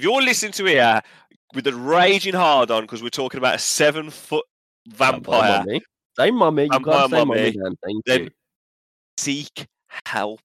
if you're listening to here with a raging hard on because we're talking about a seven foot vampire, Mummy. Say mummy. You Vampire to say mummy, mummy. Then you. seek help.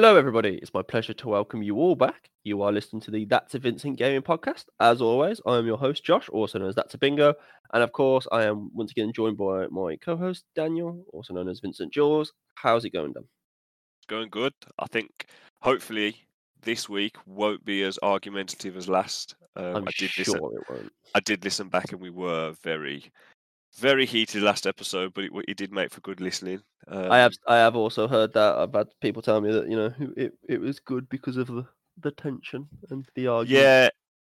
Hello, everybody. It's my pleasure to welcome you all back. You are listening to the That's a Vincent Gaming Podcast. As always, I am your host, Josh, also known as That's a Bingo. And of course, I am once again joined by my co host, Daniel, also known as Vincent Jules. How's it going, Dan? Going good. I think hopefully this week won't be as argumentative as last. Um, I'm I did sure listen. it won't. I did listen back, and we were very, very heated last episode, but it, it did make for good listening. Um, I have I have also heard that I've had people tell me that, you know, it, it was good because of the, the tension and the argument. Yeah,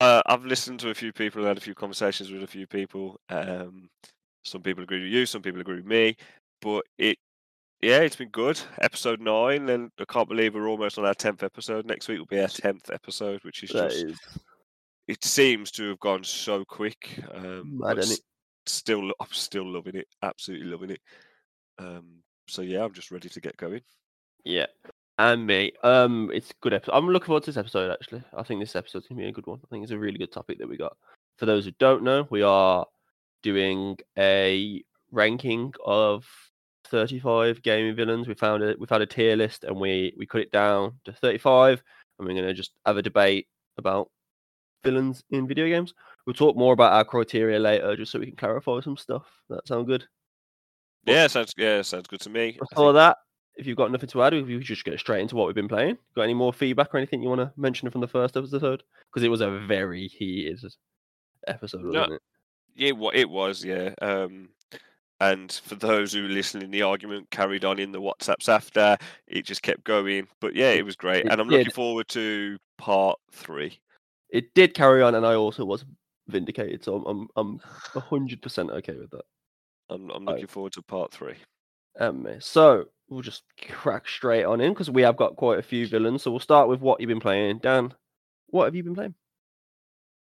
uh, I've listened to a few people and had a few conversations with a few people. Um, some people agree with you, some people agree with me, but it, yeah, it's been good. Episode nine, and I can't believe we're almost on our tenth episode. Next week will be our tenth episode, which is That just. is It seems to have gone so quick. Um, mad, s- still, I'm still loving it. Absolutely loving it. Um, so yeah, I'm just ready to get going. Yeah. And me. Um, it's a good episode. I'm looking forward to this episode actually. I think this episode's gonna be a good one. I think it's a really good topic that we got. For those who don't know, we are doing a ranking of 35 gaming villains. We found it. We've had a tier list and we we cut it down to 35, and we're gonna just have a debate about villains in video games. We'll talk more about our criteria later, just so we can clarify some stuff. That sound good? Well- Yeah, sounds yeah, sounds good to me. Before think- that, if you've got nothing to add, if you just get straight into what we've been playing, got any more feedback or anything you want to mention from the first episode? Because it was a very heated episode, wasn't it? Yeah, what it was, yeah. Um, and for those who listening, the argument carried on in the WhatsApps after. It just kept going, but yeah, it was great, It and I'm looking forward to part three. It did carry on, and I also was vindicated, so I'm I'm I'm hundred percent okay with that. I'm I'm looking forward to part three. Um, so we'll just crack straight on in because we have got quite a few villains. So we'll start with what you've been playing, Dan. What have you been playing?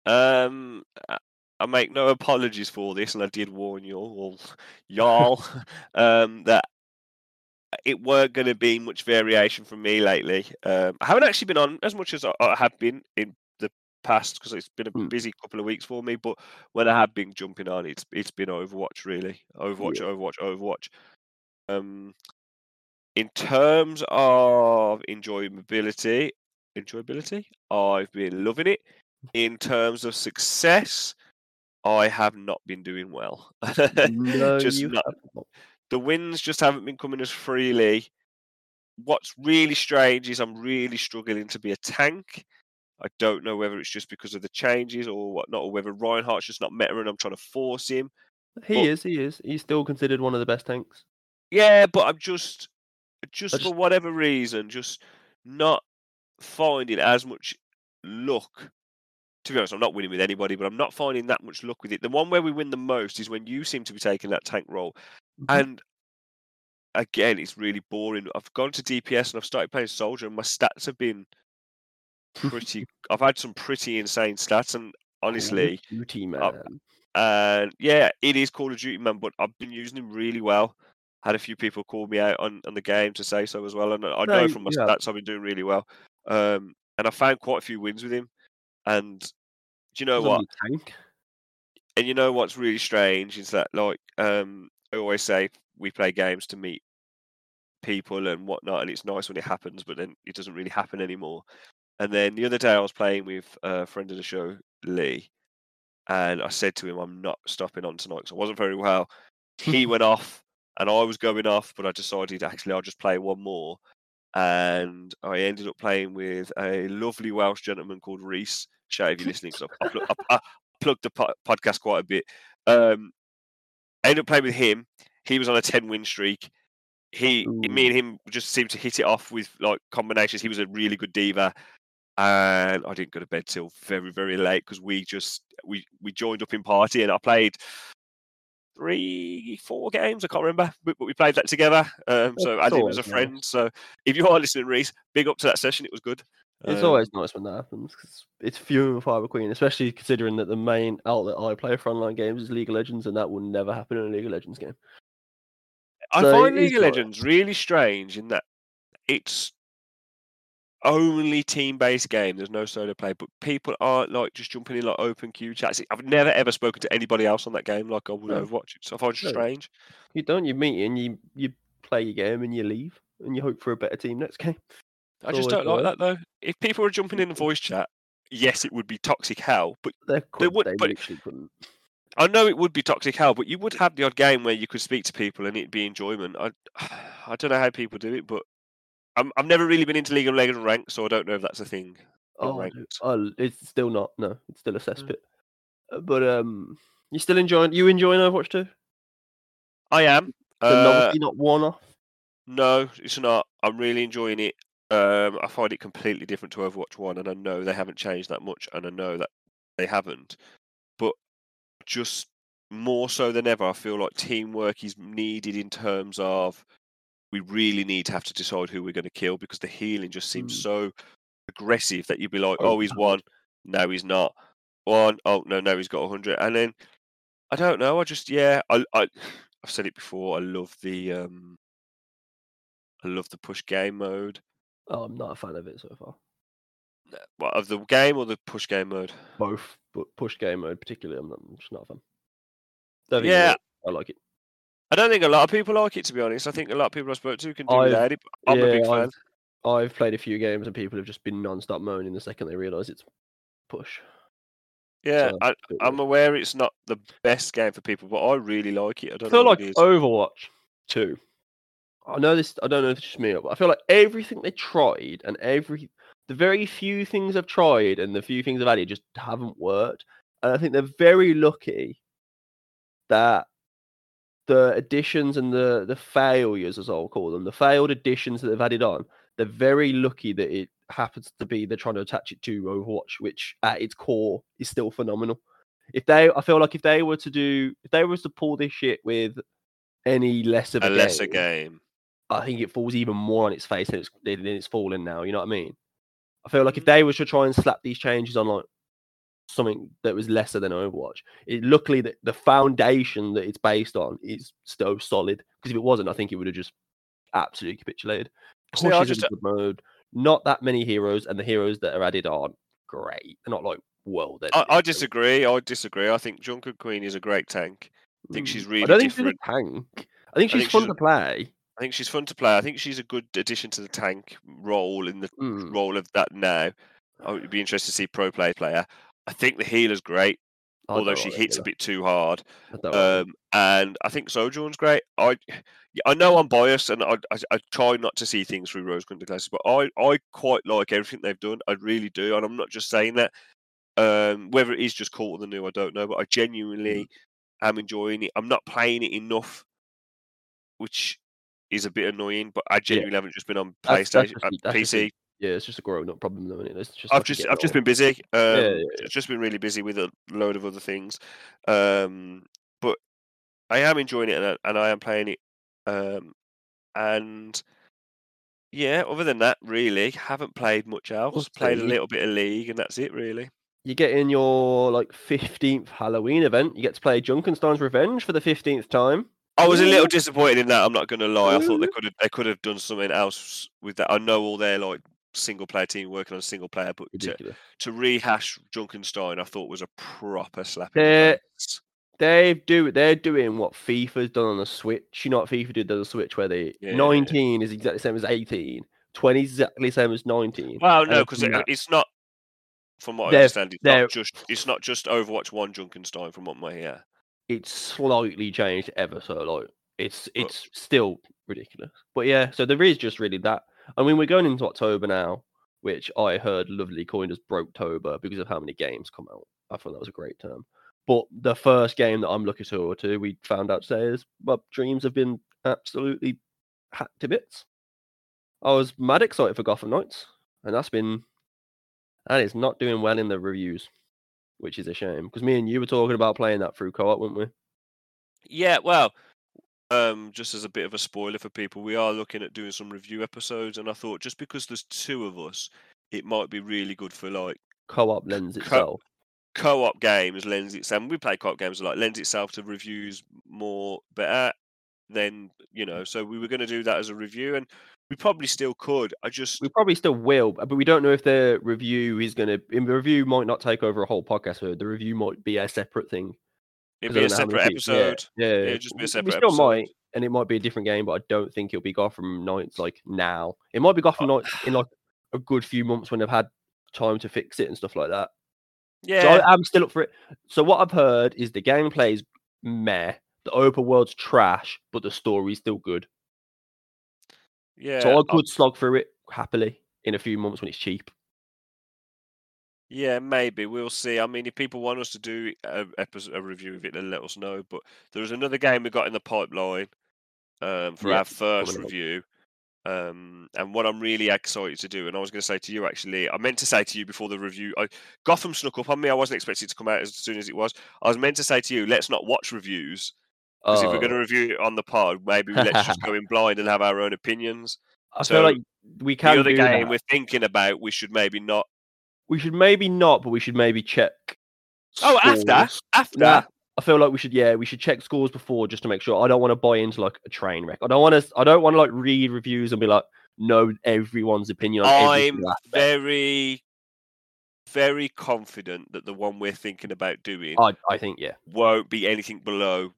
Um, I- make no apologies for this, and I did warn you all, y'all, um, that it weren't going to be much variation from me lately. Um, I haven't actually been on as much as I, I have been in past because it's been a Mm. busy couple of weeks for me. But when I have been jumping on, it's it's been Overwatch really, Overwatch, Yeah. Overwatch, Overwatch. Um, in terms of enjoyability, enjoyability, I've been loving it. In terms of success, I have not been doing well. no, just not, the wins just haven't been coming as freely. What's really strange is I'm really struggling to be a tank. I don't know whether it's just because of the changes or whatnot, or whether Reinhardt's just not meta and I'm trying to force him. He But- is. He is. He's still considered one of the best tanks. Yeah, but I'm just, just, just- for whatever reason, just not finding as much luck. To be honest, I'm not winning with anybody, but I'm not finding that much luck with it. The one where we win the most is when you seem to be taking that tank role. Mhm. And again, it's really boring. I've gone to DPS and I've started playing soldier, and my stats have been pretty. I've had some pretty insane stats, and honestly, Call Duty man. uh, and yeah, it is Call of Duty, man. But I've been using him really well. Had a few people call me out on, on the game to say so as well, and I No, know from my have. stats I've been doing really well. Um, and I found quite a few wins with him. And do you know what? and you know what's really strange is that like um I always say we play games to meet people and whatnot, and it's nice when it happens, but then it doesn't really happen anymore. And then the other day I was playing with a friend of the show, Lee, and I said to him, "I'm not stopping on tonight because I wasn't very well." He went off, and I was going off, but I decided actually I'll just play one more. And I ended up playing with a lovely Welsh gentleman called Reese. Shout out if you're listening, because I, I, I, I plugged the po- podcast quite a bit. Um, I ended up playing with him. He was on a 10 win streak. He, me and him just seemed to hit it off with like combinations. He was a really good diva. And I didn't go to bed till very very late because we just we we joined up in party and I played three four games I can't remember but, we played that together. Um, so That's I did it as a always nice. friend. So if you are listening, Reese, big up to that session. It was good. It's Um, always nice when that happens 'cause it's few and far between, especially considering that the main outlet I play for online games is League of Legends, and that will never happen in a League of Legends game. I So find League of Legends really strange in that it's only team-based game. There's no solo play, but people aren't like just jumping in like open queue chats. I've never ever spoken to anybody else on that game like I would No. Overwatch. So I find it No. strange. You don't. You meet and you you play your game and you leave and you hope for a better team next game. I just don't like that though. If people were jumping in voice chat, yes, it would be toxic hell. But They could. would- they but- couldn't. I know it would be toxic hell. But you would have the odd game where you could speak to people and it'd be enjoyment. I I don't know how people do it, but I'm, I've never really been into League of Legends ranked, so I don't know if that's a thing. Oh, oh, it's still not. No, it's still a Mm. cesspit. Uh, But um, you still enjoying? You enjoying Overwatch 2? I am. The Uh, novelty not worn off. No, it's not. I'm really enjoying it. Um, I find it completely different to Overwatch One, and I know they haven't changed that much, and I know that they haven't. But just more so than ever, I feel like teamwork is needed in terms of we really need to have to decide who we're going to kill because the healing just seems Mm. so aggressive that you'd be like, oh, he's one, no, he's not. One, oh no, no, he's got hundred, and then I don't know. I just yeah, I, I I've said it before. I love the um, I love the push game mode. Oh, I'm not a fan of it so far. What of the game or the push game mode? Both, but push game mode particularly, I'm, not, I'm just not a fan. Yeah. I like it. I don't think a lot of people like it. To be honest, I think a lot of people I spoke to can do I've- without it. I'm a big fan. I've I've played a few games and people have just been non-stop moaning the second they realise it's push. Yeah, so I, I'm aware it's not the best game for people, but I really like it. I I don't feel know like. Overwatch 2. I know this. I don't know if it's just me, but I feel like everything they tried and every the very few things I've tried and the few things I've added just haven't worked. And I think they're very lucky that the additions and the the failures, as I'll call them, the failed additions that they've added on, they're very lucky that it happens to be they're trying to attach it to Overwatch, which at its core is still phenomenal. If they, I feel like if they were to do, if they were to pull this shit with any less of a, a lesser game, game. I think it falls even more on its face than it's than it's falling now. You know what I mean? I feel like if Mhm. they were to try and slap these changes on like something that was lesser than Overwatch, it luckily that the foundation that it's based on is so solid. Because if it wasn't, I think it would have just absolutely capitulated. I is just- in good mode. Not that many heroes, and the heroes that are added aren't great. They're not like world. I, I disagree. I disagree. I think Junker Queen is a great tank. I think she's Mm, really I don't think different. she's a tank. I think I she's think fun she's to play. I think she's fun to play. I think she's a good addition to the tank role in the Mm, role of that now. I would be interested to see pro play player. I think the healer's great, I although she hits a bit too hard. I don't like her. Um, and I think Sojourn's great. I I know I'm biased, and I, I I try not to see things through rose-colored glasses, but I I quite like everything they've done. I really do, and I'm not just saying that. Um, whether it is just cool than new, I don't know, but I genuinely am enjoying it. I'm not playing it enough, which is a bit annoying. But I genuinely haven't just been on That's- that's PlayStation, that's just PC. Yeah, it's just a grown up problem, though. It? It's just I've just I've just been busy. Um, yeah, yeah. I've just been really busy with a load of other things. Um, but I am enjoying it and I, and I am playing it. Um, and yeah, other than that, really haven't played much else. Played a little bit of League, and that's it, really. You get in your like fifteenth Halloween event. You get to play Junkenstein's Revenge for the fifteenth time. I was a little disappointed in that. I'm not going to lie. I thought they could have they could have done something else with that. I know all their like single player team working on a single player, but to, to rehash Junkenstein, I thought was a proper slap. in They're- They do. They're doing what FIFA's done on the Switch. You know what FIFA did on the Switch, where they Yeah. nineteen is exactly the same as 18, 20 is exactly the same as nineteen. Well, no, because it, it's not. From what I They're- understand, it's not just it's not just Overwatch One Junkenstein. From what I hear, it's slightly changed ever so like it's But- it's still ridiculous but yeah so there is just really that i mean we're going into october now which i heard lovely coined as broketober because of how many games come out i thought that was a great term but the first game that i'm looking forward to we found out today is well dreams have been absolutely hacked to bits i was mad excited for gotham knights and that's been and it's not doing well in the reviews, which is a shame. Because me and you were talking about playing that through co-op, weren't we? Yeah, well, um, just as a bit of a spoiler for people, we are looking at doing some review episodes, and I thought just because there's two of us, it might be really good for like Co-op lends Co- itself. co-op games. Lends itself. and We play co-op games a lot. Lends itself to reviews more better than you know. So we were going to do that as a review, and we probably still could. I just We probably still will, but we don't know if the review is going to. The review might not take over a whole podcast. The review might be a separate thing. It'd be a don't know how many separate episode. Yeah, Yeah, it'd just be a separate We still episode. might, and it might be a different game, but I don't think it'll be Gotham Knights like now. It might be Gotham Oh. Knights in like a good few months when they've had time to fix it and stuff like that. Yeah, So I, I'm still up for it. So what I've heard is the gameplay is meh, the open world's trash, but the story's still good. yeah. so I I- could slog through it happily in a few months when it's cheap. Yeah, maybe we'll see. I mean, if people want us to do a, episode, a review of it, then let us know. But there's another game we got in the pipeline um, for Yeah, our first review. Um, and what I'm really excited to do, and I was going to say to you actually, I meant to say to you before the review, I, Gotham snuck up on me. I wasn't expecting it to come out as soon as it was. I was meant to say to you, let's not watch reviews because if we're going to Oh, review it on the pod, maybe let's just go in blind and have our own opinions. I so feel like we can the other game that. we're thinking about, we should maybe not. We should maybe not, but we should maybe check. Oh, after scores. after. Nah, I feel like we should. Yeah, we should check scores before just to make sure. I don't want to buy into like a train wreck. I don't want to. I don't want to like read reviews and be like, know everyone's opinion on I'm very, very confident that the one we're thinking about doing I, I think yeah. won't be anything below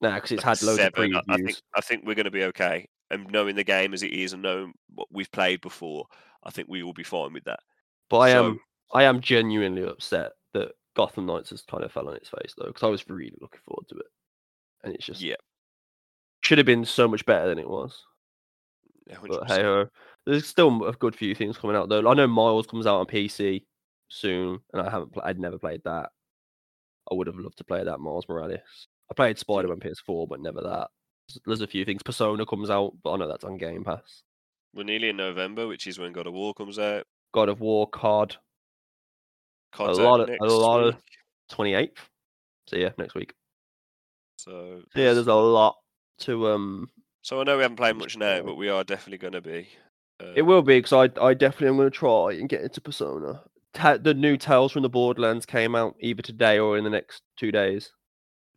Nah, because it's had loads seven. of I- I think I think we're going to be okay. And knowing the game as it is, and knowing what we've played before, I think we will be fine with that. But I am I am genuinely upset that Gotham Knights has kind of fell on its face though, because I was really looking forward to it, and it's just Yeah, should have been so much better than it was. But hey ho, there's still a good few things coming out though. I know Miles comes out on PC soon, and I haven't. Pl- I'd never played that. I would have loved to play that Miles Morales. I played Spider Man PS4, but never that. There's- There's a few things. Persona comes out, but I know that's on Game Pass. We're nearly in November, which is when God of War comes out. God of War, COD, A lot of a lot of 28th. So yeah, next week. So yeah, there's a lot to um. so I know we haven't played much now, but we are definitely going to be. It uh, will be because I I definitely am going to try and get into Persona. Ta- the new Tales from the Borderlands came out either today or in the next two days.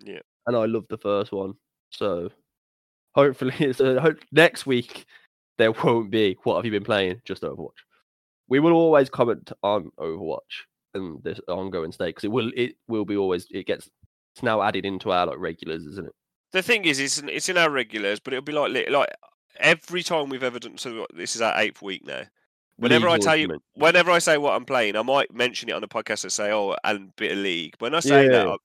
Yeah. and I love the first one. So hopefully, it's, uh, hope next week there won't be what have you been playing? Just Overwatch. We will always comment on Overwatch and this ongoing state because it will it will be always it gets it's now added into our like regulars, isn't it? The thing is, it's in, it's in our regulars, but it'll be like like every time we've ever done. So this is our eighth week now. Whenever I tell you, whenever I say what I'm playing, I might mention it on the podcast and say, "Oh, and bit of league." When I say that, Yeah. I-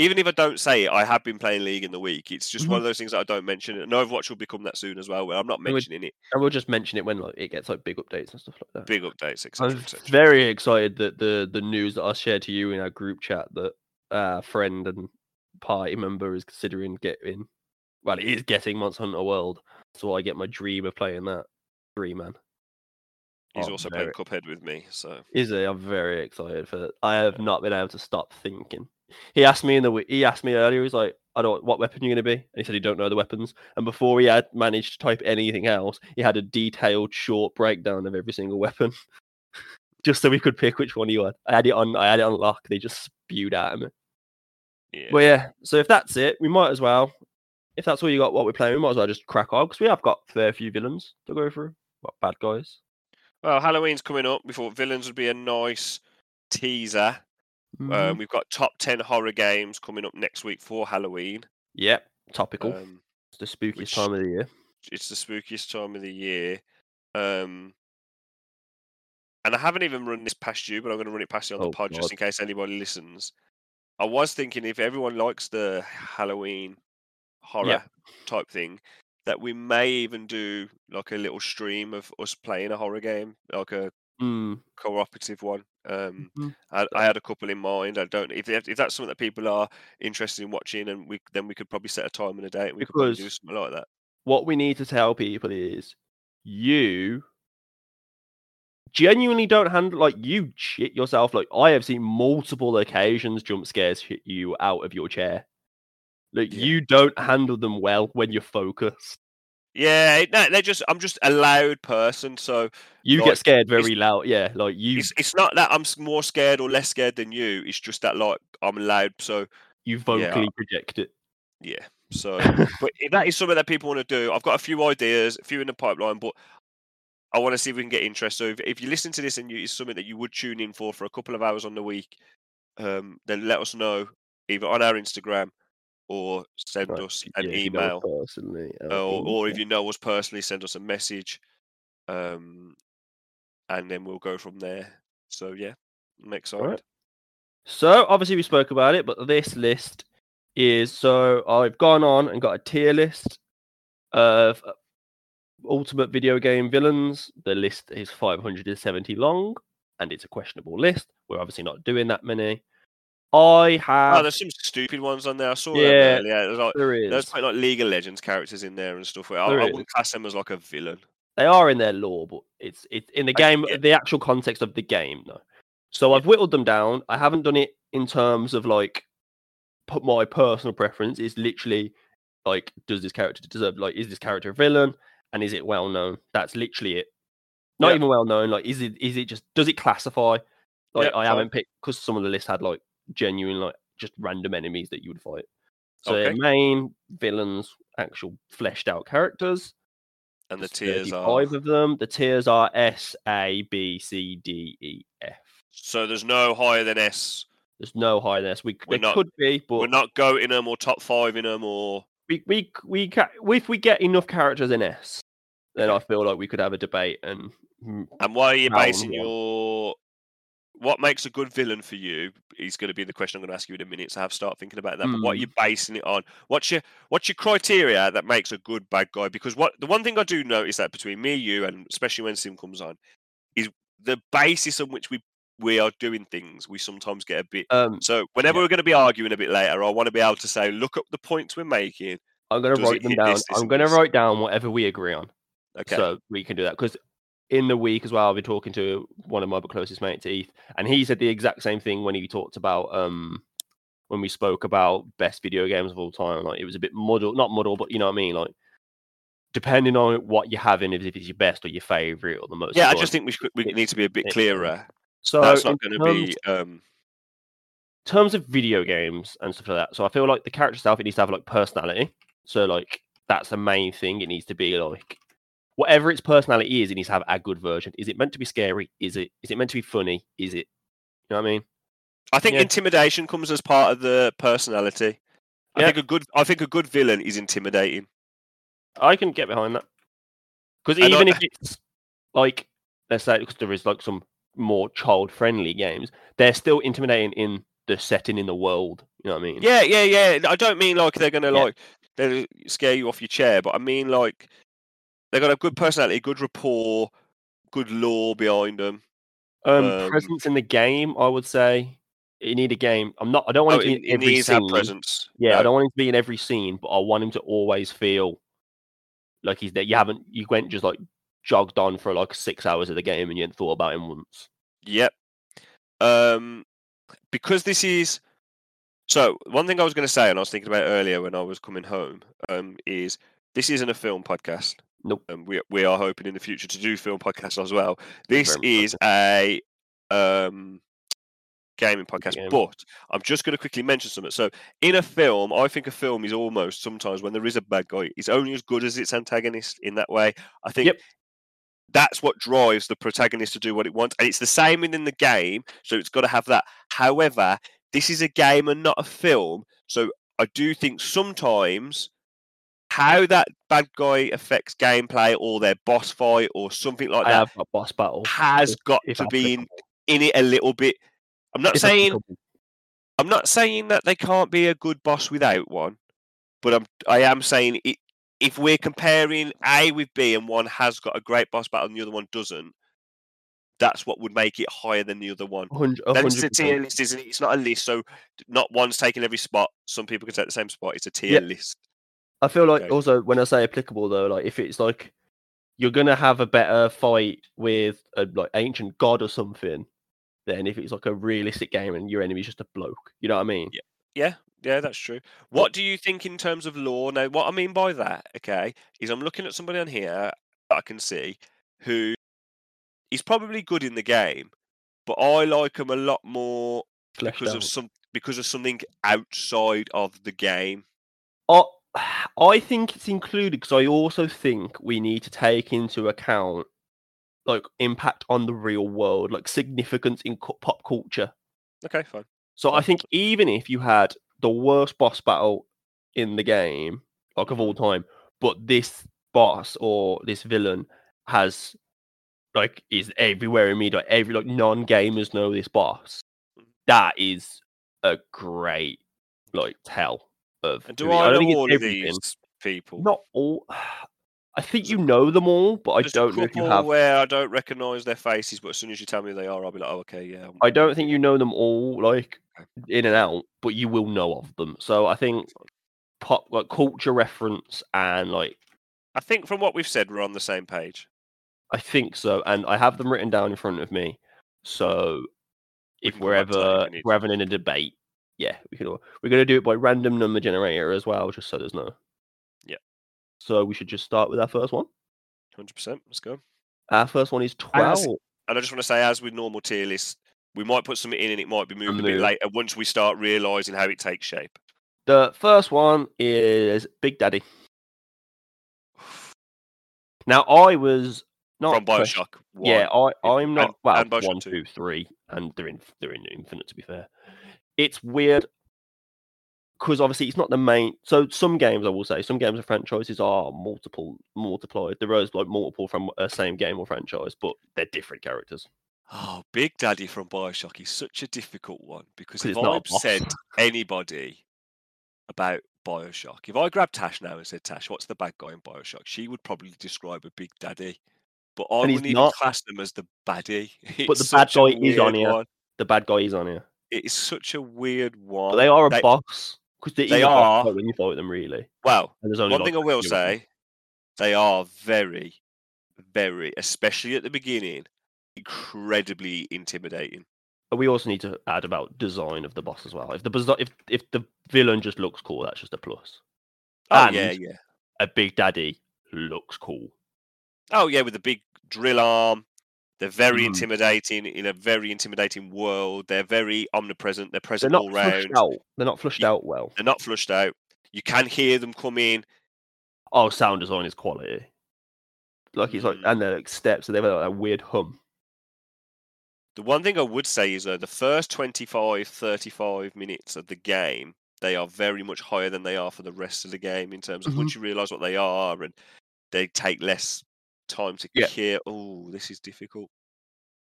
even if I don't say it, I have been playing league in the week. It's just one Mhm. of those things that I don't mention. And Overwatch will become that soon as well. Where I'm not would- mentioning it. and we'll just mention it when like it gets like big updates and stuff like that. Big updates, I'm etc. etc. very excited that the the news that I shared to you in our group chat that our friend and party member is considering getting well, he is getting Monster Hunter World. So I get my dream of playing that. Dream man. He's I'm also very- playing Cuphead with me, so Is he? I'm very excited for that. I have not been able to stop thinking. He asked me in the. He asked me earlier. He's like, "I don't. What weapon you're going to be?" And he said he don't know the weapons. And before he had managed to type anything else, he had a detailed, short breakdown of every single weapon, just so we could pick which one he had. I had it on. I had it on lock. They just spewed out at me. yeah. But yeah. So if that's it, we might as well. If that's all you got, what we're playing, we might as well just crack on because we have got a fair few villains to go through. What bad guys? Well, Halloween's coming up. We thought villains would be a nice teaser. Mhm. Um, we've got top ten horror games coming up next week for Halloween. yep. Topical. Um, it's the spookiest which- time of the year. it's the spookiest time of the year. Um, and I haven't even run this past you, but I'm going to run it past you on Oh, the pod just in case anybody listens. I was thinking if everyone likes the Halloween horror type thing, that we may even do like a little stream of us playing a horror game, like a Mm. cooperative one. Um, Mhm. I, I had a couple in mind. I don't if if that's something that people are interested in watching, and we then we could probably set a time and a date, and we could do something like that. what we need to tell people is you genuinely don't handle like you shit yourself. Like I have seen multiple occasions jump scares hit you out of your chair. Like Yeah. you don't handle them well when you're focused. Yeah, no, they're just. I'm just a loud person, so You Like, get scared very loud. Yeah, like you it's it's not that I'm more scared or less scared than you. It's just that like I'm loud, so you vocally project it. yeah. So, but if that is something that people want to do, I've got a few ideas, a few in the pipeline, but I want to see if we can get interest. So, if, if you listen to this and you, it's something that you would tune in for for a couple of hours on the week, um, then let us know either on our Instagram or send Right, us an Yeah, if you know email, personally, uh, or, or if you know us personally, send us a message, um, and then we'll go from there. So, yeah, I'm excited. So obviously we spoke about it, but this list is so I've gone on and got a tier list of uh, ultimate video game villains. The list is 570 long, and it's a questionable list. We're obviously not doing that many. I have. Oh, have there's some stupid ones on there. I saw Yeah, them earlier. There's like there is. there's quite like League of Legends characters in there and stuff. I, I wouldn't class them as like a villain. They are in their lore, but it's it's in the I game, the actual context of the game, no. So I've whittled them down. I haven't done it in terms of like put my personal preference. It's literally like, does this character deserve like is this character a villain and is it well known? That's literally it. Not Yeah. even well known. Like, is it is it just does it classify? Like Yeah, I haven't picked because some of the list had like genuine like just random enemies that you would fight. So Okay. main villains, actual fleshed out characters. And the tiers are 35 of them. The tiers are S, A, B, C, D, E, F. so there's no higher than S. There's no higher than S. We, We're not- could be, but We're not going them or top five in them or we, we, we, ca- if we get enough characters in S, then I feel like we could have a debate and and why are you basing your what makes a good villain for you is going to be the question I'm going to ask you in a minute. So have start thinking about that. But what are Hmm. you basing it on? What's your what's your criteria that makes a good bad guy? Because what the one thing I do notice that between me, you, and especially when Sim comes on, is the basis on which we we are doing things. We sometimes get a bit. um, So whenever Yeah. we're going to be arguing a bit later, I want to be able to say, look up the points we're making. I'm going to write them down. this, this, I'm going to write down whatever we agree on. Okay. So we can do that because in the week as well, I'll be talking to one of my closest mates, Heath, and he said the exact same thing when he talked about um when we spoke about best video games of all time. Like it was a bit muddled, not muddled, but you know what I mean. Like depending on what you're having, if it's your best or your favorite or the most. yeah, I just think we should, we need to be a bit clearer. so. That's not going to be. Um, terms of video games and stuff like that. So I feel like the character itself it needs to have like personality. So like that's the main thing. It needs to be like whatever its personality is, it needs to have a good version. Is it meant to be scary? Is it is it meant to be funny? Is it you know what I mean? I think Yeah. intimidation comes as part of the personality. I Yeah. think a good I think a good villain is intimidating. I can get behind that. Because I- even if it's like let's say because there is like some more child friendly games, they're still intimidating in the setting in the world. You know what I mean? Yeah, yeah, yeah. I don't mean like they're gonna Yeah. like they scare you off your chair, but I mean like they've got a good personality, good rapport, good lore behind them. Um, Um, presence in the game, I would say. You need a game. I'm not. I don't want Oh, it to be in, every scene. presence. Yeah, I don't want him to be in every scene, but I want him to always feel like he's there. You haven't, you went just like jogged on for like six hours of the game and you hadn't thought about him once. Yep. Um, because this is so. One thing I was going to say, and I was thinking about earlier when I was coming home, um, is this isn't a film podcast. Nope. And we we are hoping in the future to do film podcasts as well. This you very much, is a um gaming podcast, Game. but I'm just going to quickly mention something. So, in a film, I think a film is almost sometimes when there is a bad guy, it's only as good as its antagonist. In that way, I think Yep. that's what drives the protagonist to do what it wants, and it's the same within the game. So it's got to have that. However, this is a game and not a film, so I do think sometimes how that bad guy affects gameplay or their boss fight or something like I that boss battle. has got to be in, in it a little bit. I'm not If saying. I'm not saying that they can't be a good boss without one, but I'm I am saying it, if we're comparing A with B and one has got a great boss battle and the other one doesn't, that's what would make it higher than the other one. Hundred- a Then it's a tier list, isn't it? It's not a list, so not one's taking every spot. Some people can take the same spot. It's a tier list. I feel like Okay. also when I say applicable though, like if it's like you're gonna have a better fight with a like ancient god or something than if it's like a realistic game and your enemy's just a bloke. You know what I mean? Yeah, yeah, yeah, that's true. What do you think in terms of lore? Now, what I mean by that, okay, is I'm looking at somebody on here that I can see who is probably good in the game, but I like him a lot more Fleshed because out. of some because of something outside of the game. I, I think it's included because I also think we need to take into account like impact on the real world, like significance in cu- pop culture. Okay, fine. So I think even if you had the worst boss battle in the game, like of all time, but this boss or this villain has like is everywhere in media, like, every like non-gamers know this boss. Mhm. That is a great like tell of And do I, don't know think all of everything. these people? Not all. I think you know them all, but I don't know if you have. where I don't recognise their faces, but as soon as you tell me they are, I'll be like, oh, okay, yeah. I'm- I don't think you know them all, like in and out, but you will know of them. So I think pop like culture reference and like I think from what we've said, we're on the same page. I think so, and I have them written down in front of me. So if we're back to that if ever we if need we're having in a debate, yeah, we can. all- We're gonna do it by random number generator as well, just so there's no. Yeah. So we should just start with our first one. 100%. Let's go. Our first one is As- twelve. And I just want to say, as with normal tier lists, we might put something in and it might be moved a bit later once we start realising how it takes shape. The first one is Big Daddy. Now I was not From quest- Bioshock. Yeah. I, I'm not and- well and Bioshock one, 2. two, three, and they're in they're in Infinite. To be fair, it's weird because obviously it's not the main. So some games, I will say, some games of franchises are multiple multiplied. There is like multiple from a same game or franchise, but they're different characters. Oh, Big Daddy from Bioshock is such a difficult one because if it's a I've said anybody about Bioshock, if I grabbed Tash now and said, Tash, what's the bad guy in Bioshock? She would probably describe a Big Daddy. But I wouldn't even not. class them as the baddie. But the bad guy is on here. one. The bad guy is on here, It is such a weird one. but they are a They- boss because they, they a are. when you fight them. Really, Well, and there's only one like thing I will them. say, they are very, very, especially at the beginning, incredibly intimidating. But we also need to add about design of the boss as well. If the if if the villain just looks cool, that's just a plus. Oh And- yeah, yeah. A Big Daddy looks cool. Oh yeah, with the big drill arm. They're very Mhm. intimidating in a very intimidating world. They're very omnipresent. They're present They're all round. out. They're not flushed Ye- out well. They're not flushed out. You can hear them come in. Oh, sound design is quality. Like it's like, Mm. and they're like steps, so they've got a weird hum. The one thing I would say is though, the first 25, 35 minutes of the game, they are very much higher than they are for the rest of the game in terms of Mhm. once you realise what they are and they take less time to Yeah. hear. Oh, this is difficult.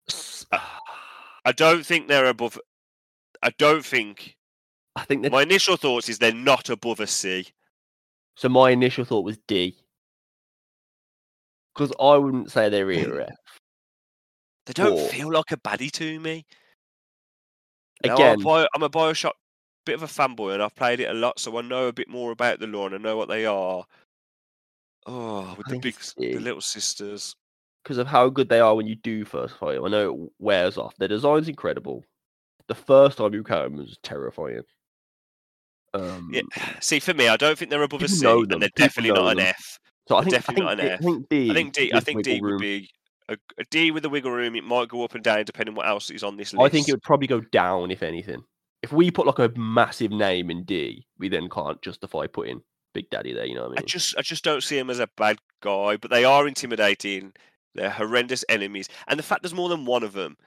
S- ah. I don't think they're above. I don't think. I think. My initial thoughts is they're not above a C. So my initial thought was D, because I wouldn't say they're either F. They don't Or- feel like a baddie to me. Now, I'm, Again, a Bio, I'm a Bioshock bit of a fanboy, and I've played it a lot, so I know a bit more about the lore and I know what they are. Oh, with I the think big, it's the little sisters. because of how good they are when you do first fight them. I know it wears off. Their design's incredible. The first time you came was terrifying. Um, Yeah. See, for me, I don't think they're above a C, and they're people definitely not an. F. so I think I definitely think, not an D, I F. think D. I think D. I think D would room. be a, a D with the wiggle room. It might go up and down depending what else is on this list. I think it would probably go down if anything. If we put like a massive name in D, we then can't justify putting Big Daddy there. You know what I I mean? just I just don't see him as a bad guy, but they are intimidating. They're horrendous enemies, and the fact there's more than one of them.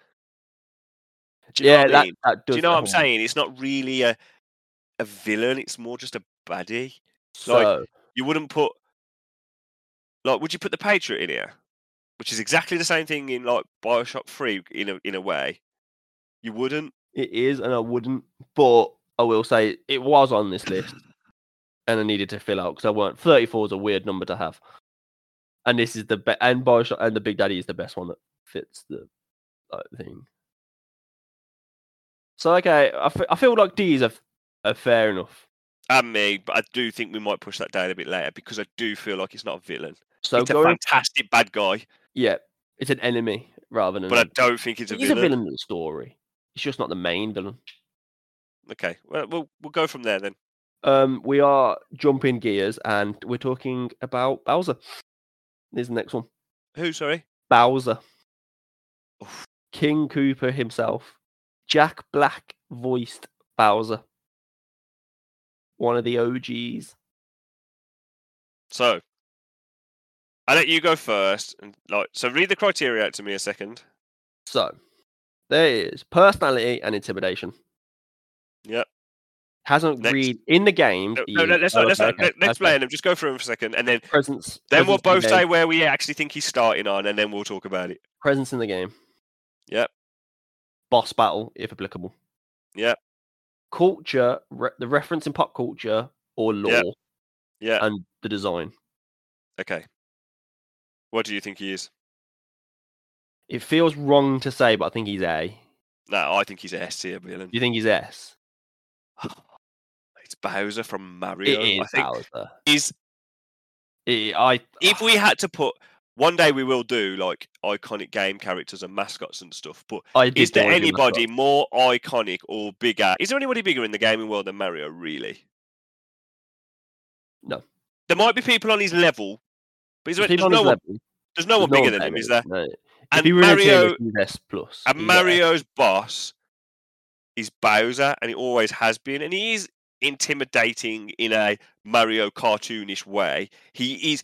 Do you know yeah, what I that, mean? that does. Do you know what I'm saying? It's not really a a villain. It's more just a baddie. So You wouldn't put like, would you put the Patriot in here? Which is exactly the same thing in like Bioshock Three in a in a way. You wouldn't. it is, and I wouldn't. But I will say it was on this list, and I needed to fill out because I weren't. Thirty-four is a weird number to have, and this is the best. And Bioshock and the Big Daddy is the best one that fits the uh, thing. So okay, I I feel like D is a, f- a fair enough. And me, but I do think we might push that down a bit later because I do feel like it's not a villain. So it's a fantastic bad guy, yeah, it's an enemy rather than. but I don't think it's a he's villain. a villain in the story. It's just not the main villain. Okay, well, we'll we'll go from there then. Um, we are jumping gears and we're talking about Bowser. Here's the next one. Who? Sorry. Bowser. Oof. King Koopa himself. Jack Black voiced Bowser. One of the OGs. So, I'll let you go first, and like, so read the criteria out to me a second. So, there is personality and intimidation. Yep. Hasn't Next. read in the game. No, no, is- let's oh, not, let's okay, not, okay, let, let's play them. Just go through him for a second, and then Presence. then we'll both say game, where we actually think he's starting on, and then we'll talk about it. presence in the game. Yep. Boss battle, if applicable. Yep. Culture, re- the reference in pop culture or lore, Yep. Yeah. and the design. Okay. What do you think he is? It feels wrong to say, but I think he's A. No, I think he's S villain. Do you think he's S? It's Bowser from Mario. It is I think Bowser. is It- I if we had to put one day we will do like iconic game characters and mascots and stuff. But is there anybody more iconic or bigger? Is there anybody bigger in the gaming world than Mario? Really? No. There might be people on his level, but is there, there's, no one, level, there's no one there's bigger than him, is there? No. And he were in a tier Mario, S plus. and Mario's boss is Bowser, and he always has been, and he is intimidating in a Mario cartoonish way. He is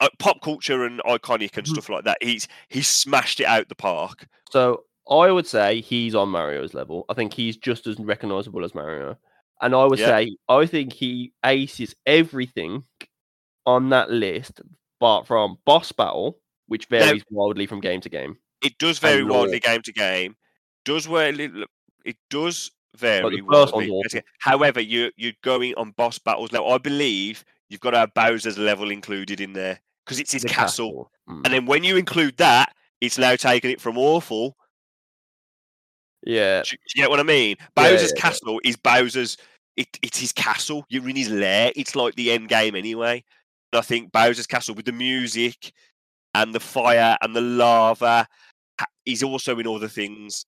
uh, pop culture and iconic and Mhm. stuff like that. He's he's smashed it out the park. So I would say he's on Mario's level. I think he's just as recognizable as Mario. And I would Yeah. say I think he aces everything on that list, but from boss battle, which Now- varies wildly from game to game. It does vary wildly game to game. Does where it does vary. first wildly. one's Okay, However, you you're going on boss battles now. I believe you've got to have Bowser's level included in there because it's his The castle. Mm. And then when you include that, it's now taking it from awful. Yeah. Do you, do you get what I mean? Bowser's yeah, yeah. castle is Bowser's. It, it's his castle. You're in his lair. It's like the end game anyway. And I think Bowser's castle with the music and the fire and the lava. He's also in other things.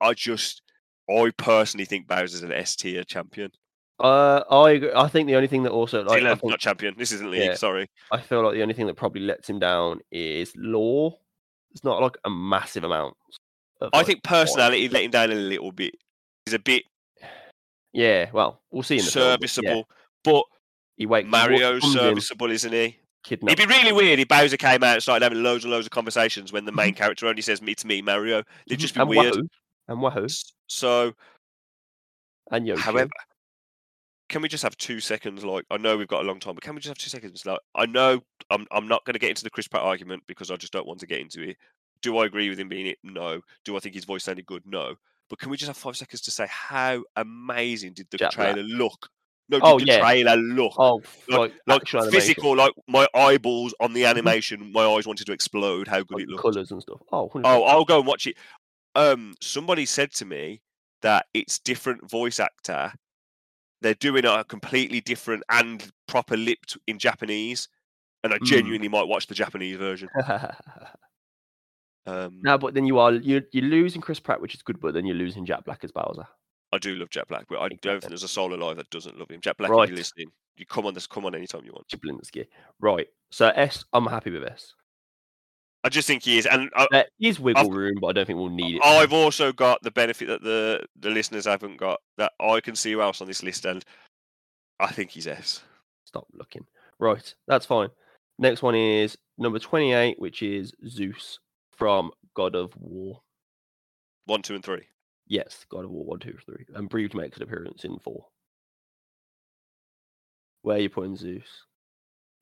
I just, I personally think Bowser's an S tier champion. Uh, I agree- I think the only thing that also like, think, not champion. This isn't league. Yeah. Sorry. I feel like the only thing that probably lets him down is lore. It's not like a massive amount. Of, I like, think personality let him down a little bit. He's a bit Yeah, well, we'll see in the film, but yeah, serviceable, but he wait, he Mario's serviceable, isn't he? kidnaps It'd be really weird if Bowser came out and started having loads and loads of conversations when the main Mm-hmm. character only says "It's me, Mario." It'd just be and weird. Wahoo, and Wahoo, So, and Yoshi. however, can we just have two seconds? Like, I know we've got a long time, but can we just have two seconds? Like, I know I'm I'm not going to get into the Chris Pratt argument because I just don't want to get into it. Do I agree with him being it? No. Do I think his voice sounded good? No. But can we just have five seconds to say how amazing did the Jack Black. trailer look? No, did Oh, the yeah. trailer look? oh, like, like, like physical, like my eyeballs on the mm-hmm. animation, my eyes wanted to explode. How good like it looked. colours and stuff. Oh, 100%. Oh, I'll go and watch it. Um, somebody said to me that it's different voice actor. They're doing a completely different and proper lipped in Japanese, and I Mm. genuinely might watch the Japanese version. Um, no, but then you are you you're losing Chris Pratt, which is good, but then you're losing Jack Black as Bowser. I do love Jack Black, but I don't think there's a soul alive that doesn't love him. Jack Black, if you're listening, you come on this, come on anytime you want. Chaplinsky. Right. So S, I'm happy with S. I just think he is, and I, There is wiggle room, but I don't think we'll need it. I've also got the benefit that the the listeners haven't got that I can see who else on this list, and I think he's S. Stop looking. Right, that's fine. Next one is number 28, which is Zeus from God of War. One, two, and three. Yes, God of War one, two, three, And Breed makes an appearance in 4. Where are you putting Zeus?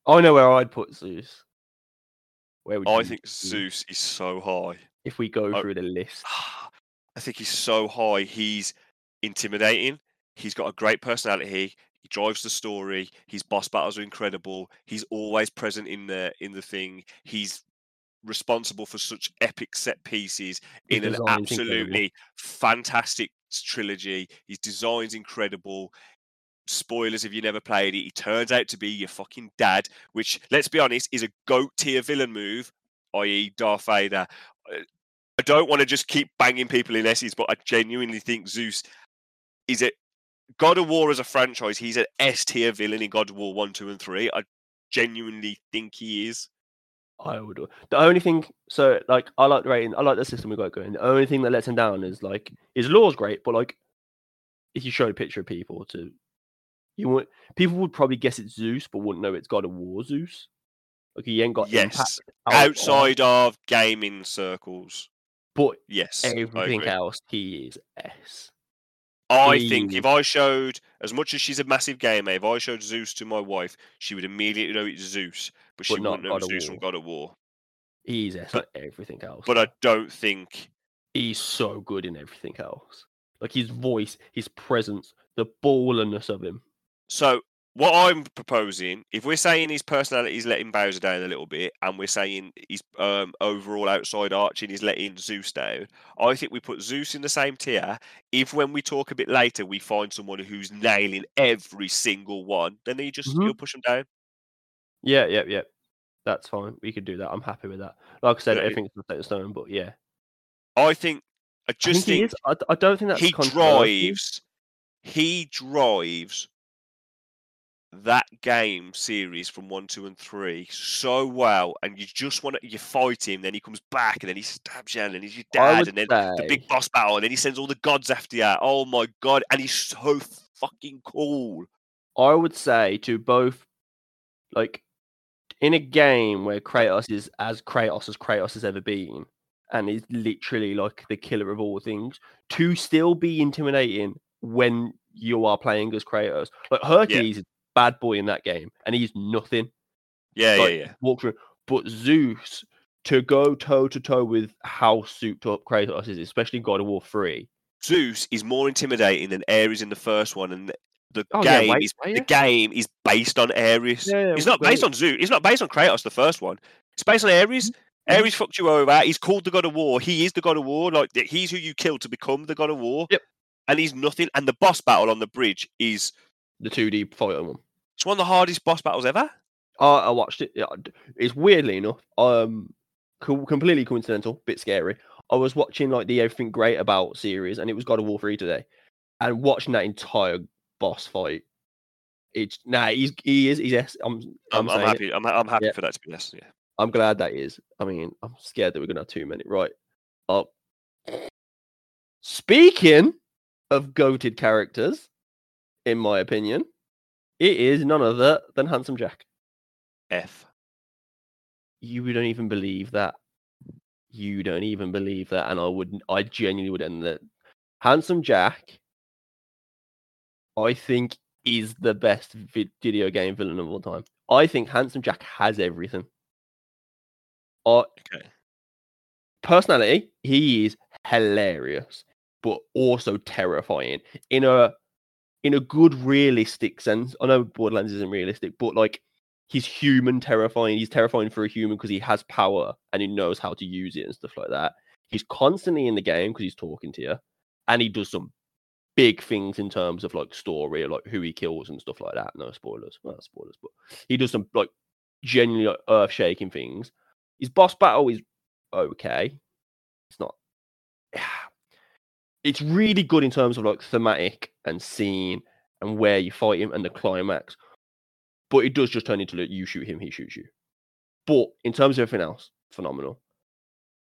I know where I'd put Zeus. Where would I think put Zeus is so high. If we go I- through the list. I think he's so high. He's intimidating. He's got a great personality. He drives the story. His boss battles are incredible. He's always present in the in the thing. He's responsible for such epic set pieces His in an design's incredible. absolutely fantastic trilogy. His design's incredible. Spoilers if you never played it, he turns out to be your fucking dad, which, let's be honest, is a goat tier villain move, i.e., Darth Vader. Uh, I don't want to just keep banging people in S's, but I genuinely think Zeus is a God of War as a franchise. He's an S tier villain in God of War 1, 2, and 3. I genuinely think he is. I would. The only thing, so like, I like the rating. I like the system we got going. The only thing that lets him down is like his lore's great, but like, if you show a picture of people to, you would people would probably guess it's Zeus, but wouldn't know it's God of War Zeus. Like he ain't got Yes. impact out on- Outside of gaming circles. but Yes. Everything else he is S. I think if I showed, as much as she's a massive gamer, if I showed Zeus to my wife, she would immediately know it's Zeus, but she But not wouldn't know Zeus from God of War. He's S But- like everything else. But I don't think. he's so good in everything else. Like his voice, his presence, the ballerness of him. So what I'm proposing, if we're saying his personality is letting Bowser down a little bit, and we're saying his um, overall outside arching is letting Zeus down, I think we put Zeus in the same tier. If when we talk a bit later we find someone who's nailing every single one, then he just Mhm. you'll push them down. Yeah, yeah, yeah. That's fine. We could do that. I'm happy with that. Like I said, Yeah, it- everything's set in stone, but yeah. I think. I I just think, he think is. I, I don't think that's he drives he drives that game series from one two and three so well and you just want to you fight him then he comes back and then he stabs you and then he's your dad and then the big boss battle and then he sends all the gods after you. Oh my god and he's so fucking cool. I would say to both, like, in a game where Kratos is as Kratos as Kratos has ever been, and is literally like the killer of all things, to still be intimidating when you are playing as Kratos. Like Hercules is bad boy in that game, and he's nothing. yeah like, yeah yeah Walk through, but Zeus to go toe to toe with how souped up Kratos is, especially God of War Three. zeus is more intimidating than ares in the first one and the Oh, yeah, game way- is way, the yeah. game is based on ares Yeah, yeah, it's not based on zeus it's not based on kratos the first one it's based on ares Mhm. Ares fucked you over. He's called the God of War. He is the God of War. Like he's who you kill to become the God of War. Yep. And he's nothing. And the boss battle on the bridge is The two D fighter one. It's one of the hardest boss battles ever. I, I watched it. yeah, It's weirdly enough, um, co- completely coincidental, bit scary. I was watching like the Everything Great About series, and it was God of War three today, and watching that entire boss fight. It's nah, he's he is he's yes. I'm I'm, I'm, I'm it. happy. I'm, I'm happy Yeah. for that to be yes. Yeah. I'm glad that is. I mean, I'm scared that we're gonna have too many. Right. Up. Speaking of goated characters, in my opinion, it is none other than Handsome Jack. F. You don't even believe that. You don't even believe that, and I would, I genuinely would end that. Handsome Jack, I think, is the best video game villain of all time. I think Handsome Jack has everything. I, Okay. personality, he is hilarious, but also terrifying in a in a good realistic sense. I know Borderlands isn't realistic, but like he's human terrifying. He's terrifying for a human because he has power and he knows how to use it and stuff like that. He's constantly in the game because he's talking to you, and he does some big things in terms of like story, like who he kills and stuff like that. No spoilers, well spoilers, but he does some like genuinely like, earth shaking things. His boss battle is okay. It's not. It's really good in terms of like thematic and scene and where you fight him and the climax. But it does just turn into like, you shoot him, he shoots you. But in terms of everything else, phenomenal.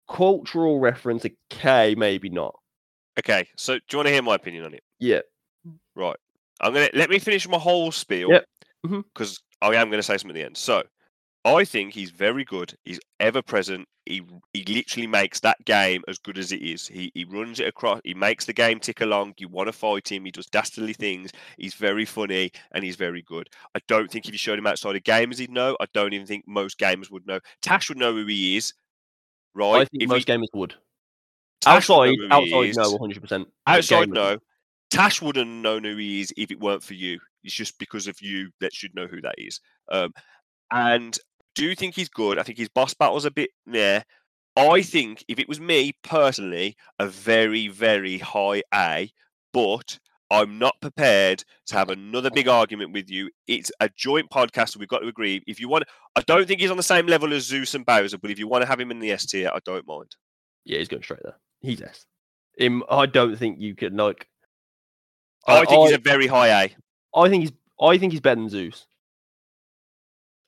Cultural reference, okay, maybe not. Okay. So do you want to hear my opinion on it? Yeah. Right. I'm gonna let me finish my whole spiel Yep. Mhm. because I am gonna say something at the end. So I think he's very good. He's ever present. He he literally makes that game as good as it is. He he runs it across. He makes the game tick along. You want to fight him. He does dastardly things. He's very funny and he's very good. I don't think if you showed him outside of gamers, he'd know. I don't even think most gamers would know. Tash would know who he is, right? I think If most he- gamers would. Tash Outside, he outside, is. no, 100%. Outside, gamers- no. Tash wouldn't know who he is if it weren't for you. It's just because of you that should know who that is. Um, and do think he's good? I think his boss battle's a bit there. I think if it was me personally, a very, very high A, but I'm not prepared to have another big argument with you. It's a joint podcast. We've got to agree. If you want, I don't think he's on the same level as Zeus and Bowser, but if you want to have him in the S tier, I don't mind. Yeah, he's going straight there. He's S. Him, I don't think you could like. I, think he's a very high A. I think he's. I think he's better than Zeus,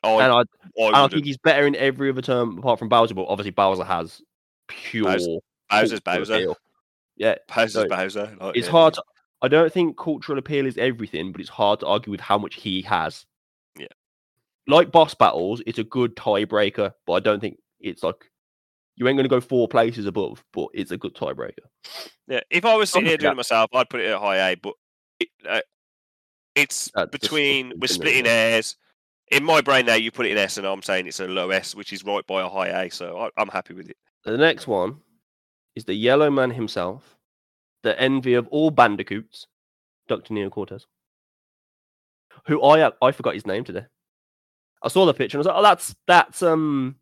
I, and I, I, and I think he's better in every other term apart from Bowser. But obviously, Bowser has pure Bowser- Bowser's Bowser. appeal. Yeah, Bowser's no, Bowser. like, it's yeah. hard. To, I don't think cultural appeal is everything, but it's hard to argue with how much he has. Yeah. Like boss battles, it's a good tiebreaker, but I don't think it's like you ain't going to go four places above, but it's a good tiebreaker. Yeah, if I was sitting here doing it myself, I'd put it at high A. But it, uh, it's That's between fucking we're splitting hairs. In my brain now, you put it in S, and I'm saying it's a low S, which is right by a high A. So I, I'm happy with it. The next one is the Yellow Man himself, the envy of all bandicoots, Dr. Neo Cortex. Who I I forgot his name today. I saw the picture and I was like, oh, that's that's um,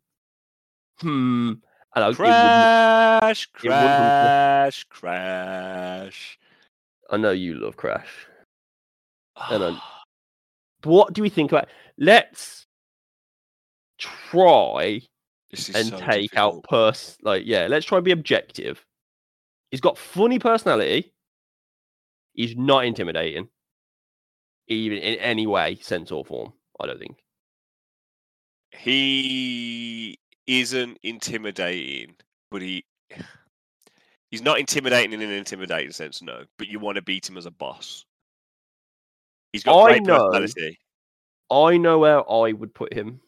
hmm. And I, was- it wouldn't- Crash, it wouldn't- crash, crash. I know you love Crash. And I- What do we think about? Let's try and so take out difficult. pers like yeah let's try and be objective he's got funny personality he's not intimidating even in any way sense or form i don't think He isn't intimidating, but he he's not intimidating in an intimidating sense, no. But you want to beat him as a boss. He's got I great know. personality. i know where i would put him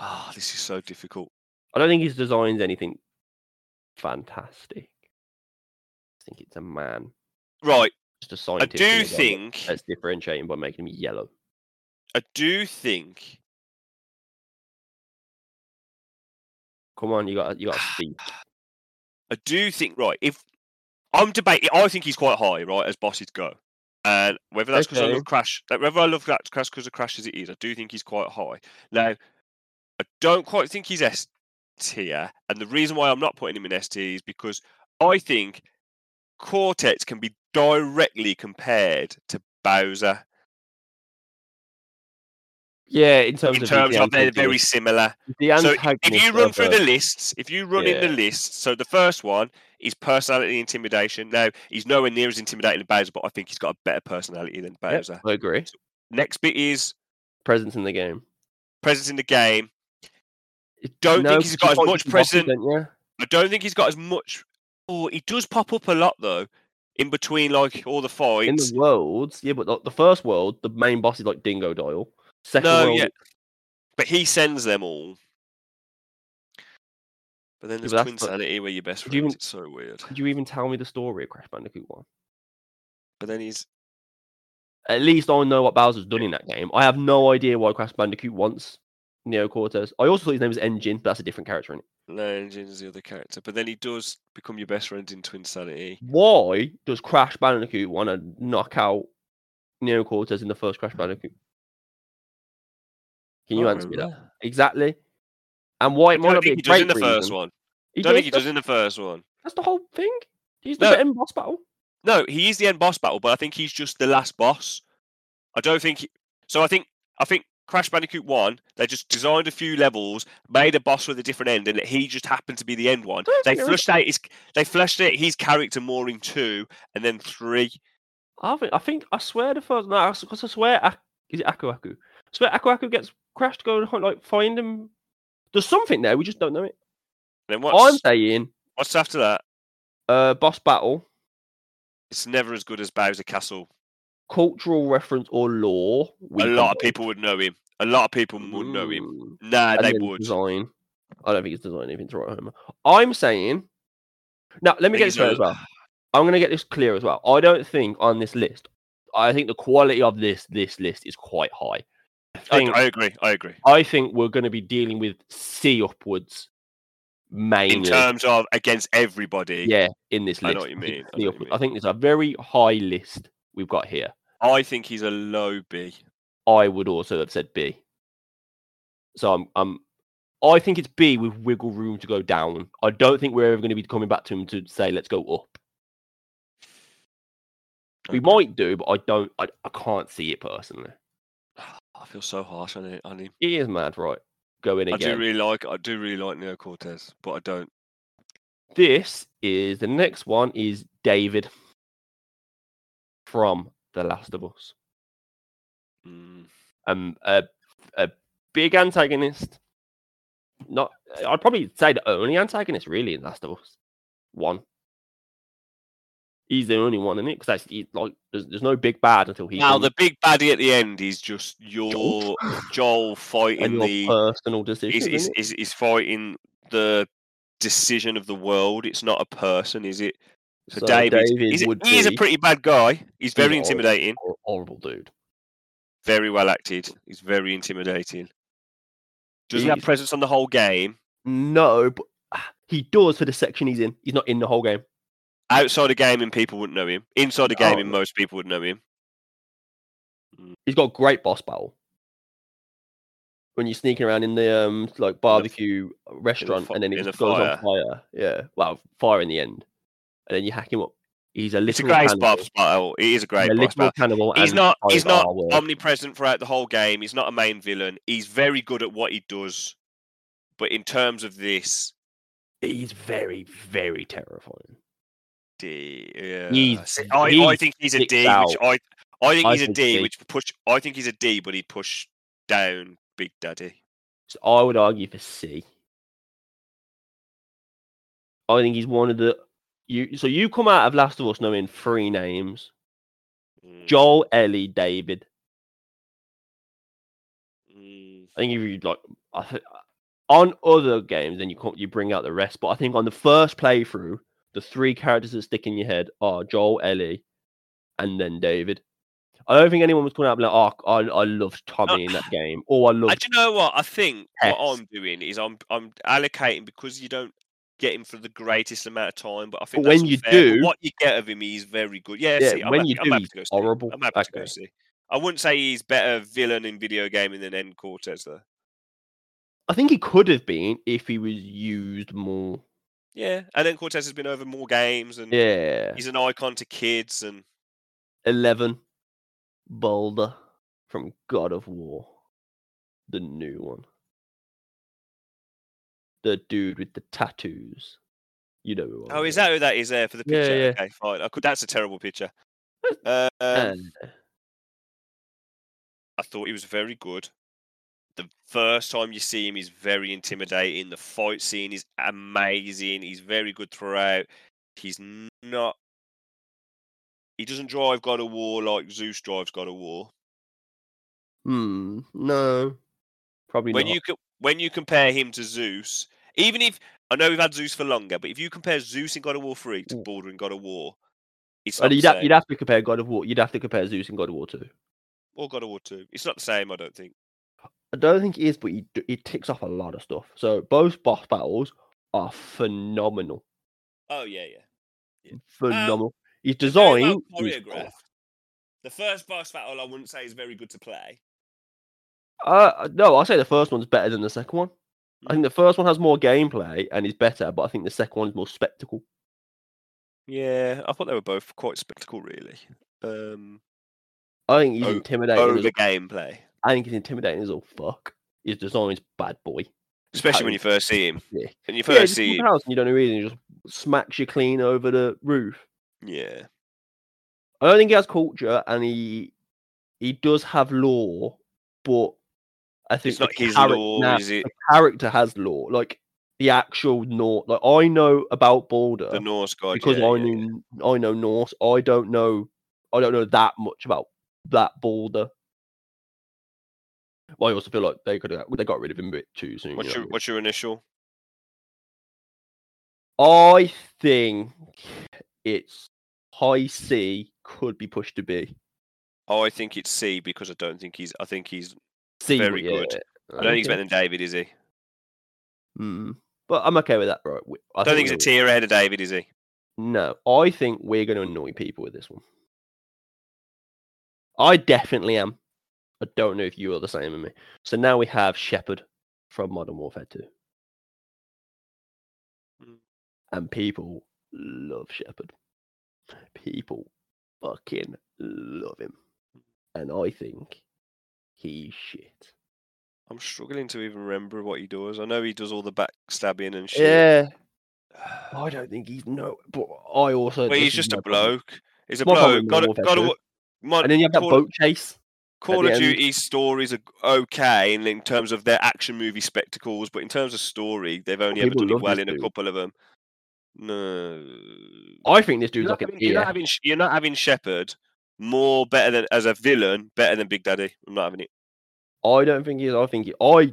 Ah, this is so difficult. i don't think his design's anything fantastic i think it's a man Right, just a I scientist I do in a guy that- think that's differentiating by making him yellow I do think come on you got you got to speak I do think right. If I'm debating, I think he's quite high, right, as bosses go. And whether that's because I love Crash, whether I love that Crash because of Crash as it is, I do think he's quite high. Now, I don't quite think he's S tier, and the reason why I'm not putting him in S tier is because I think Cortex can be directly compared to Bowser yeah in terms in of terms the of they're very similar. the So if you run through the lists, if you run in the Yeah. lists, so the first one is personality intimidation. Now he's nowhere near as intimidating as Bowser, but I think he's got a better personality than Yep, Bowser. i agree Next bit is presence in the game presence in the game. Don't No, think he's got as much presence. don't? I don't think he's got as much. Oh, he does pop up a lot though, in between like all the fights. in the worlds. Yeah, but the, the first world, the main boss is like Dingodile. Second No, world, yeah, but he sends them all. But then Yeah, there's but Twin that's Sanity where you're best Could friends. you even- It's so weird. could you even tell me the story of Crash Bandicoot One? But then he's At least I know what Bowser's done in that game. I have no idea why Crash Bandicoot wants Neo Cortex. I also thought his name was N. Gin, but that's a different character in it. Legend is the other character, but then he does become your best friend in Twinsanity. Why does Crash Bandicoot want to knock out Neo Cortex in the first Crash Bandicoot? Can you answer me that? Exactly. And why it might not be a think he does in the first one. He don't think he does in the first one. That's the whole thing. He's the No. end boss battle. No, he is the end boss battle, but I think he's just the last boss. I don't think. He, so I think I think Crash Bandicoot One, they just designed a few levels, made a boss with a different end, and he just happened to be the end one. They flushed out his they flushed out his character more in two, and then three. I think I think I swear the first no, because I swear is it Aku Aku? I swear Aku Aku gets crashed to go and like find him. There's something there, we just don't know it. Then I'm saying what's after that? uh boss battle, It's never as good as Bowser Castle. cultural reference or lore. we a lot of people would know him. A lot of people would know him. Mm. Nah, And they then would. design. I don't think it's design anything to write home. I'm saying now let me get this clear as well. I'm gonna get this clear as well. I don't think on this list, I think the quality of this this list is quite high. I I, think I agree. I agree. I think we're going to be dealing with C upwards mainly. In terms of against everybody, yeah, in this I list. know what you think mean, I what you upwards. I think there's a very high list we've got here. I think he's a low B. I would also have said B. So I'm, I'm I think it's B with wiggle room to go down. I don't think we're ever going to be coming back to him to say let's go up. We might do, but I don't. I, I can't see it personally. I feel so harsh on it on him. He is mad, right? Go in I again. do really like I do really like Neo Cortex, but I don't. This is the next one is David from The Last of Us. Mm, Um, a a big antagonist. Not, I'd probably say the only antagonist really in Last of Us. One. He's the only one in it because he, like there's, there's no big bad until he. now comes the big baddie at the end is just your Joel and fighting your the personal decision. is, is, fighting the decision of the world. It's not a person, is it? So, David, he's, would he is a pretty bad guy. He's very intimidating, hor- horrible dude. very well acted. He's very intimidating. Doesn't have presence on the whole game. No, but ah, he does for the section he's in. He's not in the whole game. Outside of gaming, people wouldn't know him. Inside of gaming, most people would know him. He's got great boss battle. When you're sneaking around in the um like barbecue restaurant fi- and then it in the goes on fire. Yeah. Well, fire in the end. And then you hack him up. He's a It's a great boss battle. It is a great a boss battle. cannibal. He's not. He's not omnipresent throughout the whole game. He's not a main villain. He's very good at what he does. But in terms of this, He's very, very terrifying. D, yeah. He's- See, I, I think he's a sticks D, which. I I think I he's a think D, D. which push. I think he's a D, but he'd push down Big Daddy. So I would argue for C. I think he's one of the you. So you come out of Last of Us knowing three names: Mm, Joel, Ellie, David. mm, I think if you like, I th- on other games, then you can't, you bring out the rest. But I think on the first playthrough, the three characters that stick in your head are Joel, Ellie, and then David. I don't think anyone was coming out like, "Oh, I, I loved Tommy in that game," or "I love." loved." do you know what? I think what I'm doing is I'm I'm allocating because you don't get him for the greatest amount of time. But I think But when you but do- what you get of him, he's very good. Yeah, Yeah, see, I'm when happy, you do, happy he's to go see. horrible. I'm happy to go see. I wouldn't say he's better villain in video gaming than N Cortex though. I think he could have been if he was used more. Yeah, and then Cortex has been over more games, and Yeah, he's an icon to kids. And eleven, Baldur from God of War, the new one. The dude with the tattoos. You know who I oh, is that who that is there for the picture? yeah. Okay, fine. I could. That's a terrible picture. Uh, And I thought he was very good. The first time you see him, he's very intimidating. The fight scene is amazing. He's very good throughout. He's not. He doesn't drive God of War like Zeus drives God of War. Hmm. No. Probably When not. you when you compare him to Zeus, even if I know we've had Zeus for longer, but if you compare Zeus in God of War Three to. Baldur in God of War, it's not you'd, have, you'd have to compare God of War. You'd have to compare Zeus in God of War 2. Or God of War Two. It's not the same. I don't think. I don't think it is, but he, he ticks off a lot of stuff. So both boss battles are phenomenal. Oh yeah, yeah. Phenomenal. His Very design well choreographed. The first boss battle, I wouldn't say is very good to play. Uh, no, I'll say the first one's better than the second one. I Mm. think the first one has more gameplay and is better, but I think the second one is more spectacle. Yeah, I thought they were both quite spectacle, really. Um, I think he's intimidating. over As, gameplay, I think he's intimidating as all fuck. He's His design's bad boy. especially when you first see him. Yeah. When you first just see him, house and you don't know reason, he just smacks you clean over the roof. yeah, I don't think he has culture, and he he does have lore, but I think it's not his lore, nah, is it? the character has lore, like the actual Norse. Like I know about Balder The Norse god, because yeah, I yeah, yeah. knew I know Norse. I don't know I don't know that much about that Balder. Well, I also feel like they could have they got rid of him a bit too soon. you What's know your what What's your initial? I think it's high C could be pushed to B. Oh, I think it's C because I don't think he's. I think he's. C Very yeah, good. I don't think he's better than David, is he? Mm. But I'm okay with that, right? I I don't think he's a tier ahead of David, is he? No, I think we're going to annoy people with this one. I definitely am. I don't know if you are the same as me. So now we have Shepard from Modern Warfare 2. Mm. And people love Shepard. People fucking love him, and I think he's shit. I'm struggling to even remember what he does. I know he does all the backstabbing and shit. Yeah, I don't think he's no, but I also. Well, he's just a bloke. He's a bloke. Got Warfare got 2. to, Mod, And then you have that boat chase. Call of end. Duty stories are okay in, in terms of their action movie spectacles, but in terms of story, they've only ever done it well in a couple of them. No, I think this dude's you're like having, you're not having you're not having Shepard more better than as a villain, better than Big Daddy. I'm not having it. I don't think he is. I think he, I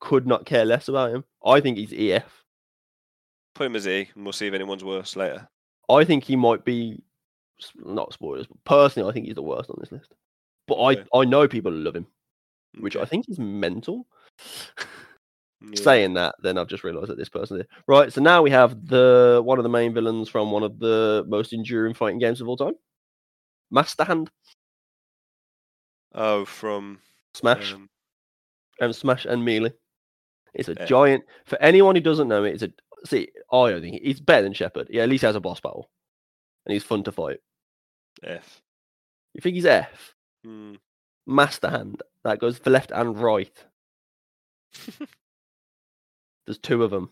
could not care less about him. I think he's EF. Put him as E, and we'll see if anyone's worse later. I think he might be not spoilers, but personally, I think he's the worst on this list. But Okay. I, I know people love him, which I think is mental. Yeah. Saying that, then I've just realised that this person is right. So now we have the one of the main villains from one of the most enduring fighting games of all time, Master Hand, Oh, from Smash, um, and Smash and Melee. It's a Yeah. giant. For anyone who doesn't know it, it's a see. I don't think he's better than Shepard. Yeah, at least he has a boss battle, and he's fun to fight. F. You think he's F? Hmm. Master Hand. That goes for left and right. There's two of them.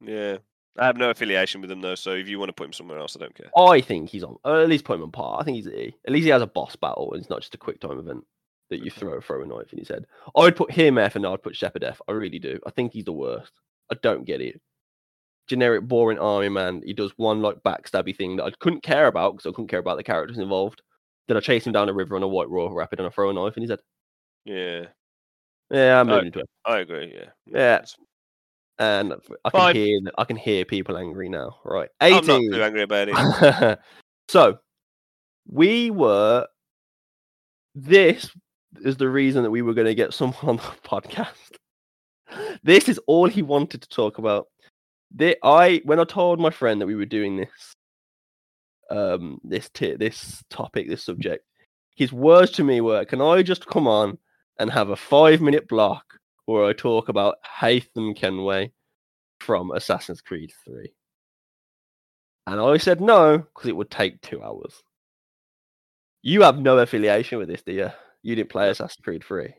Yeah. I have no affiliation with them though, so if you want to put him somewhere else, I don't care. I think he's on. At least put him on par. I think he's. At least he has a boss battle, and it's not just a quick time event that you throw throw a knife in his head. I'd put him F, and I'd put Shepard F. I really do. I think he's the worst. I don't get it. Generic, boring army man. He does one like backstabby thing that I couldn't care about because I couldn't care about the characters involved. Then I chase him down a river on a white raw rapid, and I throw a knife in his head. Yeah, Yeah, I'm moving to it. I agree. Yeah. Yeah. And I can Fine. hear I can hear people angry now. Right, I'm not too angry about it. so we were. This is the reason that we were going to get someone on the podcast. This is all he wanted to talk about. The, I when I told my friend that we were doing this, um, this t- this topic, this subject, his words to me were, "Can I just come on and have a five minute block where I talk about Haytham Kenway from Assassin's Creed 3?" And I said no because it would take two hours. You have no affiliation with this, do you? You didn't play Assassin's Creed 3.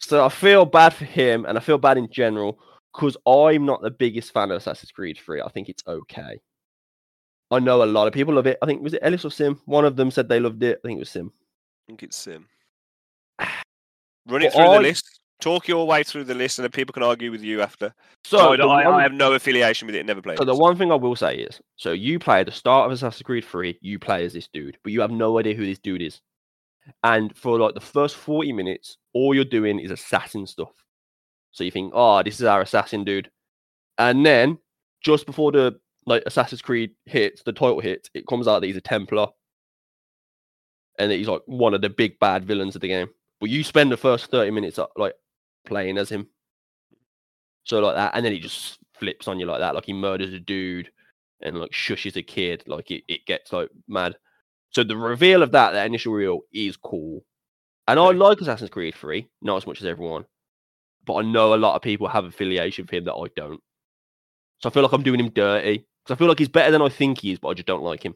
So I feel bad for him and I feel bad in general because I'm not the biggest fan of Assassin's Creed 3. I think it's okay. I know a lot of people love it. I think was it Ellis or Sim? One of them said they loved it. I think it was Sim. I think it's Sim. Run it But through I- the list. Talk your way through the list, and then people can argue with you after. So, I, I, one- I have no affiliation with it. Never played So it. the one thing I will say is, so you play at the start of Assassin's Creed 3, you play as this dude, but you have no idea who this dude is. And for like the first 40 minutes, all you're doing is assassin stuff. So you think, oh, this is our assassin dude. And then just before the like Assassin's Creed hits, the title hits, it comes out that he's a Templar. And that he's like one of the big bad villains of the game. But you spend the first 30 minutes uh, like playing as him. So like that, and then he just flips on you like that, like he murders a dude and like shushes a kid, like it, it gets like mad. So the reveal of that, that initial reveal is cool. And I like Assassin's Creed 3, not as much as everyone. But I know a lot of people have affiliation with him that I don't. So I feel like I'm doing him dirty. Because I feel like he's better than I think he is, but I just don't like him.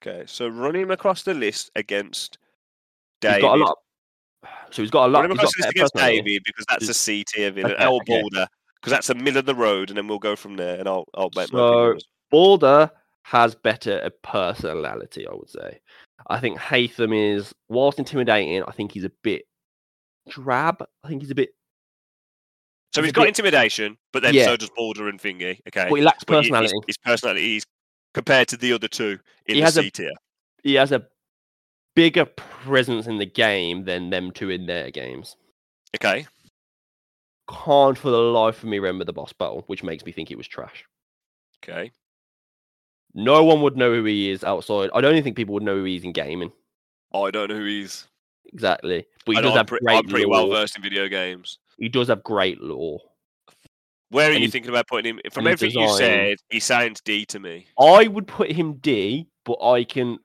Okay, so run him across the list against He's David. got a lot. So he's got a lot. Run him across the list against. David because that's a C tier villain. Okay, or okay. Baldur because that's the middle of the road, and then we'll go from there. And I'll I'll make my So-. Baldur has better a personality, I would say. I think Haytham is, whilst intimidating, I think he's a bit drab. I think he's a bit, So he's got bit- intimidation, but then Yeah. so does Baldur and Thingy. Okay, but he lacks But he- his- personality. His, personality is compared to the other two in He the has a- C tier. He has a bigger presence in the game than them two in their games. Okay, Can't for the life of me remember the boss battle, which makes me think it was trash. okay. No one would know who he is outside. I don't even think people would know who he is in gaming. I don't know who he is. Exactly. But he I does know I'm, have pre- I'm pretty well versed in video games. He does have great lore. Where are And you he's- thinking about putting him? From everything you said, he sounds D to me. I would put him D, but I can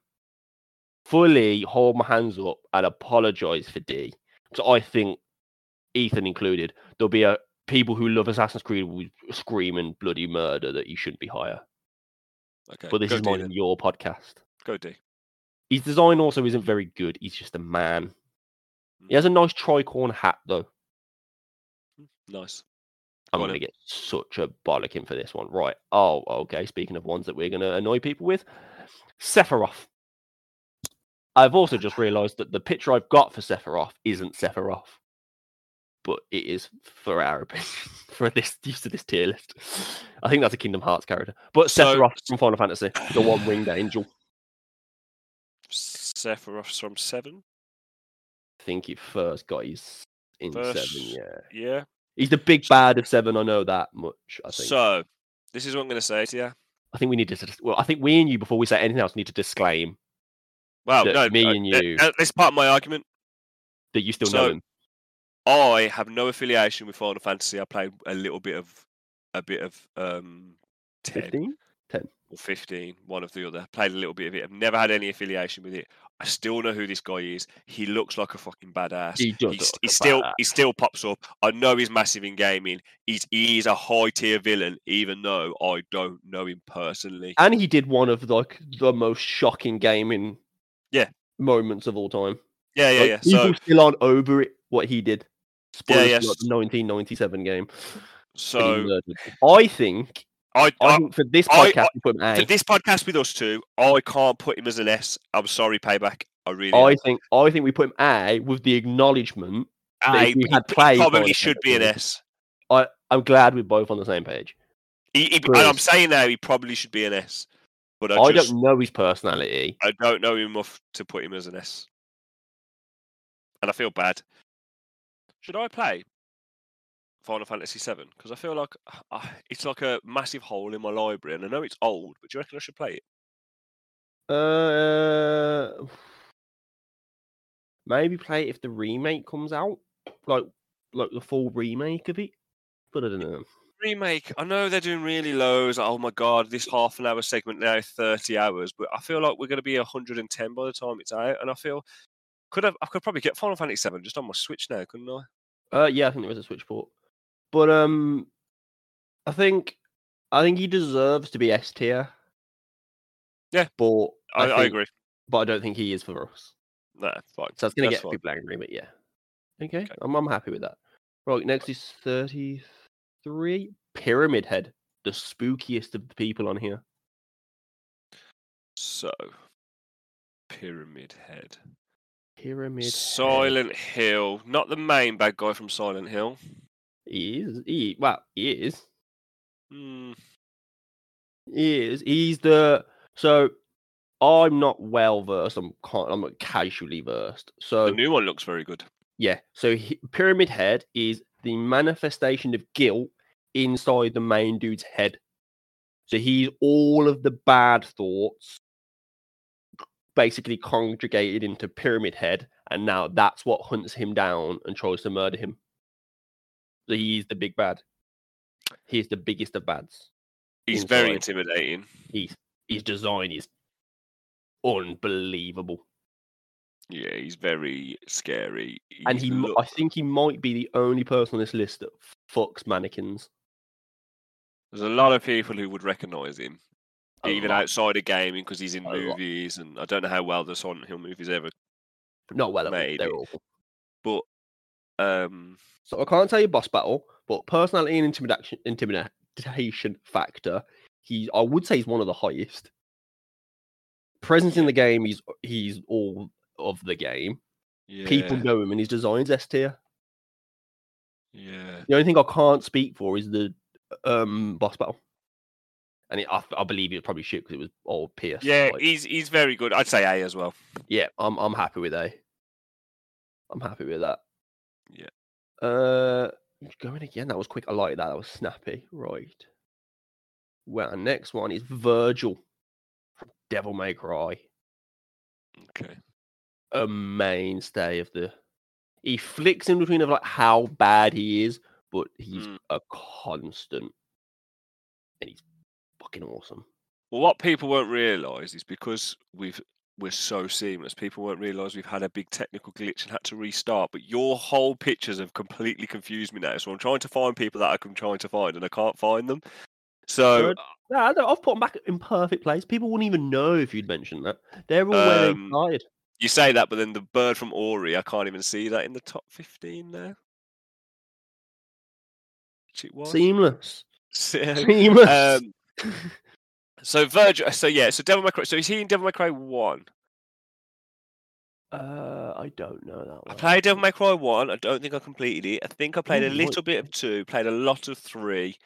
fully hold my hands up and apologize for D. So I think Ethan included, there'll be a people who love Assassin's Creed will scream and bloody murder that you shouldn't be higher. Okay. but this is then. and your podcast. Go D. His design also isn't very good. He's just a man. He hmm. has a nice tricorn hat though. Nice. I'm going to get such a bollocking for this one. Right. Oh, okay. Speaking of ones that we're going to annoy people with, Sephiroth. I've also just realised that the picture I've got for Sephiroth isn't Sephiroth, but it is for our opinion for this use of this tier list. I think that's a Kingdom Hearts character, but So- Sephiroth from Final Fantasy, the one winged angel. Sephiroth from seven. I think he first got his in seven. Yeah, Yeah. He's the big bad of seven. I know that much. I think. So this is what I'm going to say to you. I think we need to. Well, I think we and you, before we say anything else, need to disclaim Well, no, me and you- This part of my argument. that you still So, know him. I have no affiliation with Final Fantasy. I played a little bit of a bit of um, 10 or 15, one of the other. Played a little bit of it. I've never had any affiliation with it. I still know who this guy is. He looks like a fucking badass. He does. He's, he a still badass. he still pops up. I know he's massive in gaming. He's he is a high tier villain, even though I don't know him personally. and he did one of like the most shocking gaming Yeah. moments of all time. Yeah, yeah, Like, yeah. people So still aren't over it. What he did. Spoilers yeah, for, like, the 1997 game. so. I think. I, I I think for this I- podcast, him for this podcast with us two, I can't put him as an S. I'm sorry, payback. I really. I think. I think we put him A with the acknowledgement. that A, we he- had he played probably should be an S. I, I'm glad we're both on the same page. He, he, and I'm saying now he probably should be an S, but I, I just don't know his personality. I don't know him enough to put him as an S, and I feel bad. Should I play Final Fantasy VII? Because I feel like uh, it's like a massive hole in my library, and I know it's old, but do you reckon I should play it? Uh, maybe play it if the remake comes out, like like the full remake of it. But I don't know. Remake. I know they're doing really lows. Oh my god, this half an hour segment now thirty hours, but I feel like we're going to be 110 by the time it's out, and I feel could have I could probably get Final Fantasy VII just on my Switch now, couldn't I? Uh, yeah, I think there is a Switch port, but um, I think I think he deserves to be S tier. Yeah, but I, I, think- agree. But I don't think he is for us. No, fine. So it's gonna That's get fine. people angry, but yeah. Okay, Okay. I'm I'm happy with that. Right, next is thirty three Pyramid Head, the spookiest of the people on here. So, Pyramid Head. Pyramid Head. Silent Hill. Not the main bad guy from Silent Hill. He is. He well, he is. Hmm. He is. He's the so. I'm not well versed. I'm kind. I'm not casually versed. So The new one looks very good. yeah. So he, Pyramid Head is the manifestation of guilt inside the main dude's head. So he's all of the bad thoughts basically conjugated into Pyramid Head, and now that's what hunts him down and tries to murder him. He's the big bad. He's the biggest of bads. He's very intimidating. He's his design is unbelievable. Yeah, he's very scary. and he, look- I think he might be the only person on this list that fucks mannequins. There's a lot of people who would recognise him, A even lot. outside of gaming, because he's in A lot. movies, and I don't know how well the Silent Hill movies ever. Not well, Maybe. they're awful. But um, So I can't tell you boss battle, but personality and intimidation, intimidation factor, he I would say he's one of the highest. Presence in the game, he's he's all of the game. yeah, People know him, and his designs S tier. yeah, The only thing I can't speak for is the um boss battle, and it, I, I believe it was probably shit because it was all Pierce. yeah. like- He's he's very good. I'd say A as well. yeah, I'm I'm happy with A. I'm happy with that. Yeah. Uh, going again. That was quick. I like that. That was snappy. Right. Well, our next one is Vergil from Devil May Cry. Okay. A mainstay of the. He flicks in between of like how bad he is, but he's Mm. a constant, and he's fucking awesome. Well, what people won't realise is because we've we're so seamless, people won't realise we've had a big technical glitch and had to restart. But your whole pictures have completely confused me now. So I'm trying to find people that I'm trying to find and I can't find them. So Good. Yeah, no, I've put them back in perfect place. People wouldn't even know if you'd mentioned that. They're all where they Um, you say that, but then the bird from Ori, I can't even see that in the top 15 now. Which it was. Seamless. Seamless. um, so Vergil, so yeah, so Devil May Cry. So is he in Devil May Cry one? uh, I don't know that One. I played Devil May Cry one. I don't think I completed it. I think I played Ooh, a little bit of two, played a lot of three,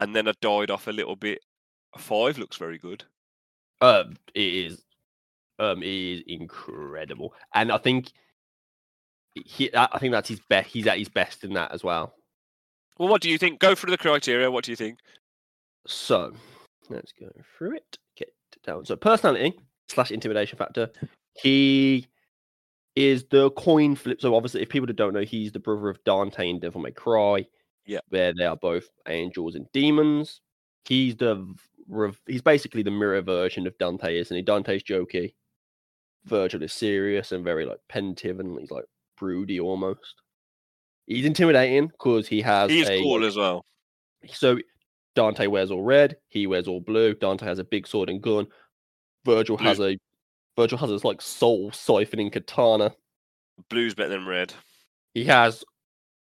and then I died off a little bit. Five looks very good. Um, it is. Um, it is incredible, and I think he. I think that's his best. He's at his best in that as well. Well, what do you think? Go through the criteria. What do you think? So let's go through it. Get down. So personality slash intimidation factor. He is the coin flip. So obviously, if people don't know, he's the brother of Dante and Devil May Cry. Yeah. where they are both angels and demons. He's the he's basically the mirror version of Dante, isn't he? Dante's jokey. Vergil is serious and very like pensive and he's like broody almost. He's intimidating because he has He's a cool as well. so Dante wears all red, he wears all blue. Dante has a big sword and gun. Vergil Blue- has a Vergil has his like soul siphoning katana. Blue's better than red. He has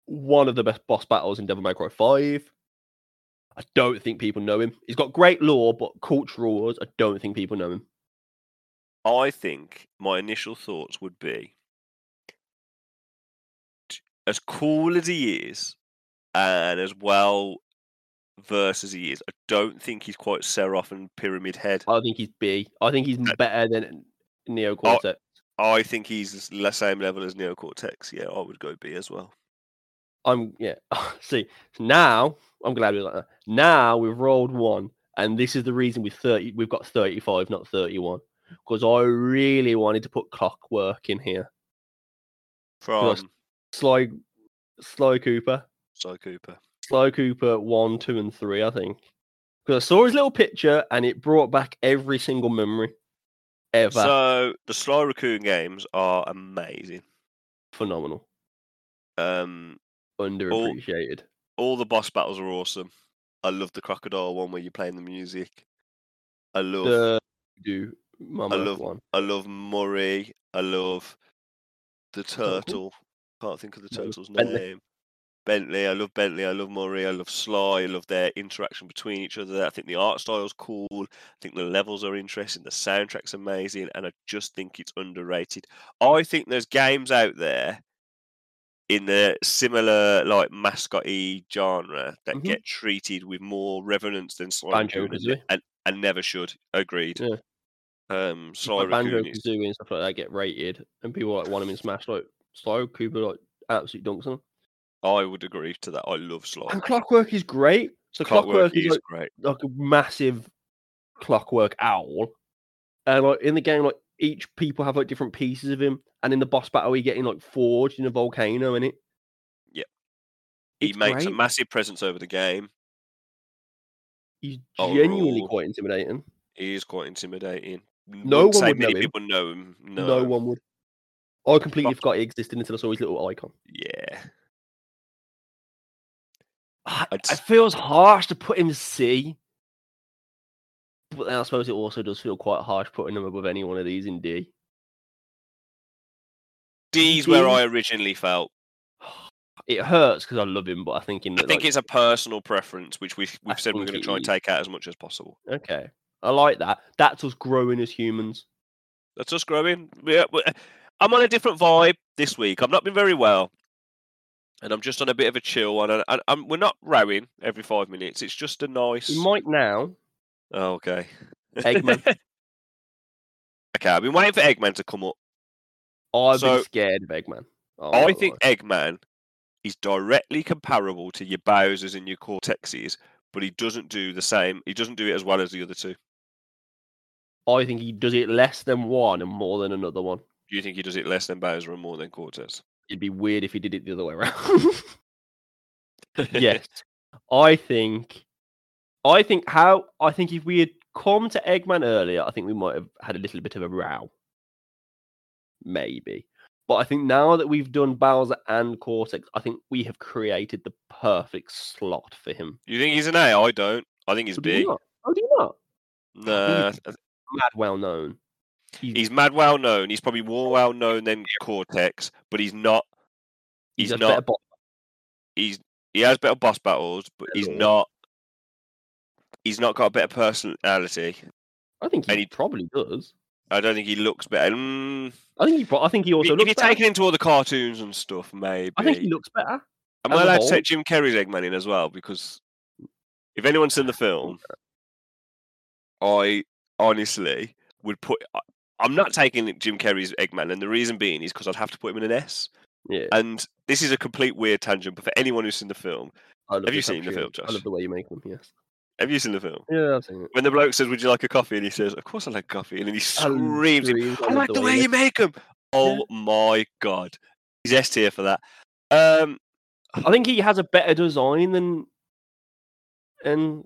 one of the best boss battles in Devil May Cry 5. I don't think people know him. He's got great lore, but cultural wars, I don't think people know him. I think my initial thoughts would be as cool as he is and as well versed as he is, I don't think he's quite Seraph and Pyramid Head. I think he's B. I think he's Uh, better than Neo Cortex. I think he's the same level as Neo Cortex. Yeah, I would go B as well. I'm yeah. See now, I'm glad we're like that. Now we've rolled one, and this is the reason we thirty. We've got thirty-five, not thirty-one, because I really wanted to put Clockwerk in here. From Sly, Sly Cooper, Cy Cooper. Sly Cooper one, two, and three. I think because I saw his little picture, and it brought back every single memory ever. So the Sly Raccoon games are amazing. Phenomenal, Um, underappreciated. all the boss battles are awesome. I love the crocodile one where you're playing the music. I love The do Mama love- one. I love Murray. I love the turtle. Can't think of the turtle's name. Bentley. I love Bentley. I love Murray. I love Sly. I love their interaction between each other. I think the art style's cool. I think the levels are interesting. The soundtrack's amazing, and I just think it's underrated. I think there's games out there in the similar like mascot-y genre that Mhm. get treated with more reverence than Sly Banjo and, Kazooie. and, and never should. Agreed. Yeah. Um, Sly like Banjo Kazooie and stuff like that get rated, and people like want them in Smash. Like Sly Cooper, like absolute dunks on him. I would agree to that. I love Sly. And Clockwerk is great. So Clockwerk Clockwerk, is is like, great. like a massive Clockwerk owl, and like in the game, like each people have like different pieces of him, and in the boss battle, he getting like forged in a volcano and it. Yeah, he It's makes a massive presence over the game. He's Oh, genuinely raw. quite intimidating. He is quite intimidating. No Wouldn't one would know many him. know him. No. No, one would. I completely forgot he existed until I saw his little icon. Yeah. I'd It feels harsh to put him C, but then I suppose it also does feel quite harsh putting him above any one of these in D. D's where I originally felt. It hurts because I love him, but I think in I think like, it's a personal preference, which we've, we've said we're going to try and take out as much as possible. okay. I like that. That's us growing as humans. That's us growing. Yeah, uh, I'm on a different vibe this week. I've not been very well. And I'm just on a bit of a chill one. And, and, and we're not rowing every five minutes. It's just a nice. We might now. Oh, okay. Eggman. okay, I've been waiting for Eggman to come up. I've So- been scared of Eggman. Oh, I think life. Eggman is directly comparable to your Bowsers and your Cortexes, but he doesn't do the same. He doesn't do it as well as the other two. I think he does it less than one and more than another one. Do you think he does it less than Bowser and more than Cortex? It'd be weird if he did it the other way around. yes, I think. I think how I think if we had come to Eggman earlier, I think we might have had a little bit of a row. Maybe. But I think now that we've done Bowser and Cortex, I think we have created the perfect slot for him. You think he's an A? I don't. I think he's Or do you B. not? Oh, do you not? Nah, Mad well known. He's mad well known. He's probably more well known than Cortex, but he's not. He's, just not. he's he has better boss battles, but he's not. He's not got a better personality. I think he, and he- probably does. I don't think he looks better. Mm, I think he. I think he also if looks you're better. taking into all the cartoons and stuff, maybe. I think he looks better. Am I allowed to take Jim Carrey's Eggman in as well? Because if anyone's seen the film, I honestly would put. I'm not taking Jim Carrey's Eggman, and the reason being is because I'd have to put him in an S. Yeah. And this is a complete weird tangent, but for anyone who's seen the film, I love have you seen the film, I love the way you make them. Yes. have you seen the film? Yeah, I've seen it. When the bloke says, "Would you like a coffee?" and he says, "Of course I like coffee," and then he screams, screams, "I like the way you you make them." Oh my god, he's S tier for that. Um, I think he has a better design than, and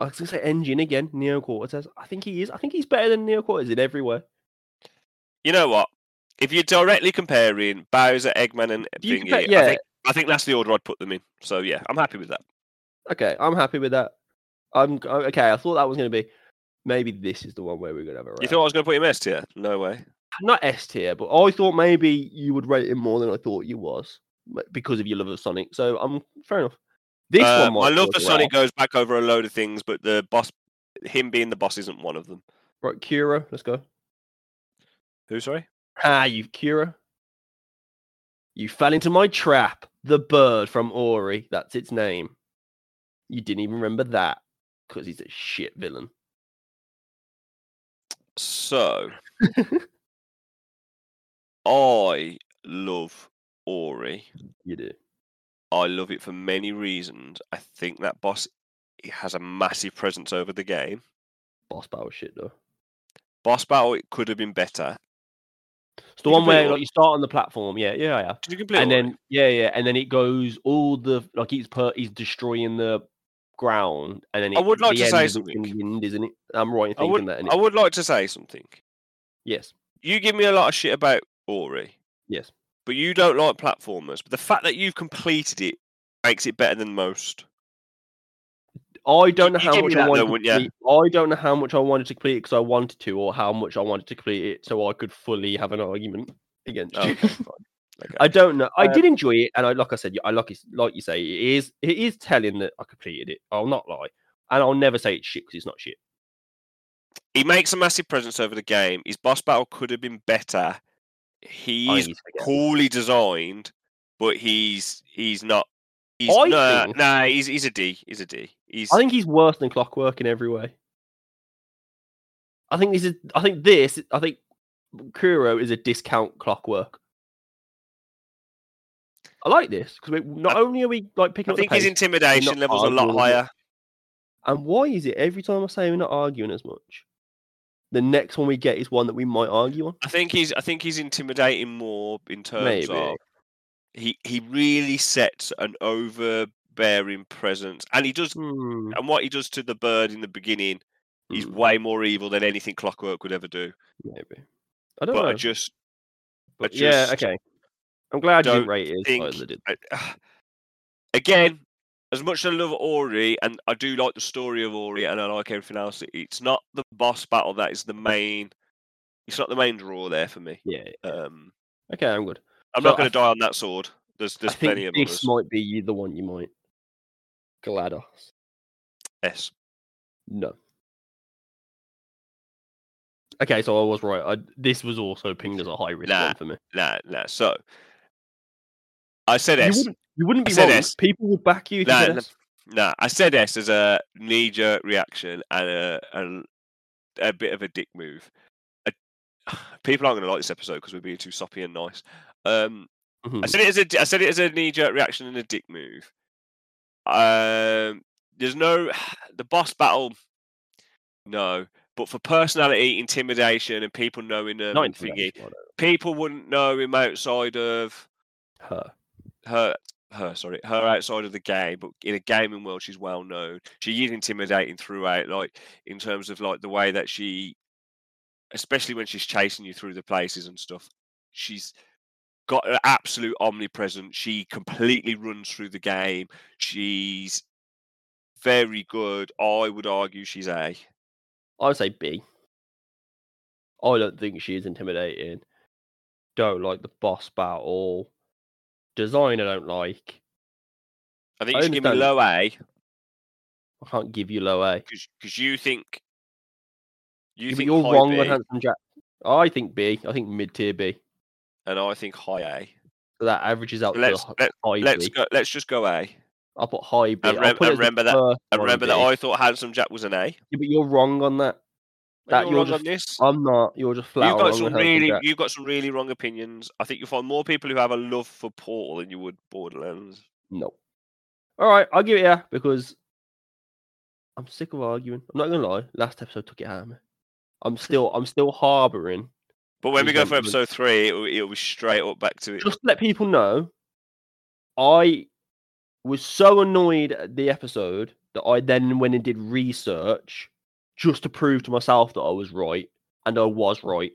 I was gonna say N. Gin again. Neo Cortex. I think he is. I think he's better than Neo Cortex in every way. You know what? If you're directly comparing Bowser, Eggman, and If you Thingy, compare- I yeah. think I think that's the order I'd put them in. So yeah, I'm happy with that. Okay, I'm happy with that. I'm I- okay. I thought that was gonna be. Maybe this is the one where we're gonna have a. You thought I was going to put him S tier? No way. not S tier, but I thought maybe you would rate him more than I thought you was m- because of your love of Sonic. So I'm fair enough. This Uh, one, might love the Sonic goes back over a load of things, but the boss, him being the boss, isn't one of them. Right, Kuro, let's go. Who? Sorry. Ah, you Kuro. You fell into my trap. The bird from Ori. That's its name. You didn't even remember that because he's a shit villain. So, I love Ori. You do. I love it for many reasons. I think that boss has a massive presence over the game. Boss battle shit though. Boss battle it could have been better. The You one where like you start on the platform. Yeah, yeah, yeah. Did you complete and then yeah, yeah, and then it goes all the like he's per he's destroying the ground, and then it, I would like the to say end is in something. Wind, isn't it? I'm right in I thinking would, that. I would like to say something. Yes, You give me a lot of shit about Ori, yes. but you don't like platformers. But the fact that you've completed it makes it better than most. I don't know you how much I though, wanted to wouldn't complete. I don't know how much I wanted to complete because I wanted to, or how much I wanted to complete it so I could fully have an argument against you. Okay. Okay. I don't know. I Uh, did enjoy it, and I like I said, I like it- like you say, it is it is telling that I completed it. I'll not lie, and I'll never say it's shit because it's not shit. he makes a massive presence over the game. His boss battle could have been better. He's think he's forgettable. coolly designed, but he's he's not. He's I no, think- nah, he's he's a D. He's a D. He's I think he's worse than Clockwerk in every way. I think this is. I think this. I think Kuro is a discount Clockwerk. I like this because not only are we like picking I up the think his intimidation levels a lot arguing with it. higher. and why is it every time I say we're not arguing as much, the next one we get is one that we might argue on? I think he's I think he's intimidating more in terms Maybe. of he he really sets an overbearing presence, and he does Hmm, and what he does to the bird in the beginning. He's hmm, way more evil than anything Clockwerk would ever do. maybe. I don't But know. I just but I yeah, okay. I'm glad you rate it think as I did. I, again, as much as I love Ori and I do like the story of Ori and I like everything else, it's not the boss battle that is the main. It's not the main draw there for me. Yeah. Um, Okay, I'm good. I'm So not going to die on that sword. There's there's I think plenty of this others. might be the one you might. GLaDOS. S. No. Okay, so I was right. I, this was also pinged as a high risk Nah, one for me. Nah, nah. So I said You S. wouldn't, you wouldn't I be said wrong. S. People would back you Nah, nah, nah. I said S as a knee jerk reaction and a, a a bit of a dick move. A- people aren't going to like this episode because we're being too soppy and nice. Um, I Mhm. said it as a I said it as a knee jerk reaction and a dick move. Um, there's no the boss battle. No, but for personality, intimidation, and people knowing him, Not and thingy, I people wouldn't know him outside of Her. her. Her, sorry, her outside of the game, but in a gaming world, she's well known. She is intimidating throughout, like in terms of like the way that she, especially when she's chasing you through the places and stuff. She's got an absolute omnipresence. She completely runs through the game. She's very good. I would argue she's A. I would say B. I don't think she is intimidating. Don't like the boss battle. Design I don't like. I think I you should give me low A I can't give you low A. because you think you yeah, think you're wrong B, on Handsome Jack. I think B. I think mid tier B. and I think high A. So that averages out to let's h- let, high let's B. go. Let's just go A. I'll put high B. And rem- and remember that- And remember B. that I thought Handsome Jack was an A. Yeah, but you're wrong on that. That you're you're wrong just- on this. I'm not. You're just flat You've got some really, you've got some really wrong opinions. I think you'll find more people who have a love for Portal than you would Borderlands. No. All right, I'll give it yeah because I'm sick of arguing. I'm not gonna lie. Last episode took it out of me. I'm still, I'm still harboring. But when we go for episode three, it'll, it'll be straight up back to it. Just to let people know, I was so annoyed at the episode that I then went and did research just to prove to myself that I was right, and I was right.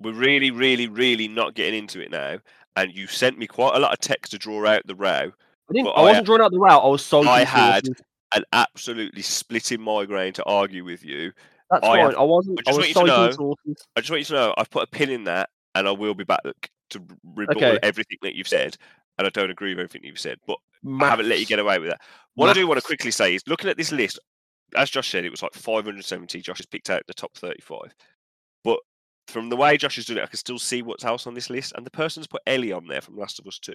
We're really, really, really not getting into it now. And you sent me quite a lot of text to draw out the row. I didn't. But I I- wasn't drawing out the route. I was so. I had- An absolutely splitting migraine to argue with you. That's I fine. have- I wasn't. I I just was want you to know- I just want you to know I've put a pin in that, and I will be back to rebuttal Okay. everything that you've said. And I don't agree with everything you've said, but I haven't let you get away with that. What I do want to quickly say is looking at this list, as Josh said, it was like 570. Josh has picked out the top 35. But from the way Josh has done it, I can still see what's else on this list. And the person's put Ellie on there from Last of Us 2,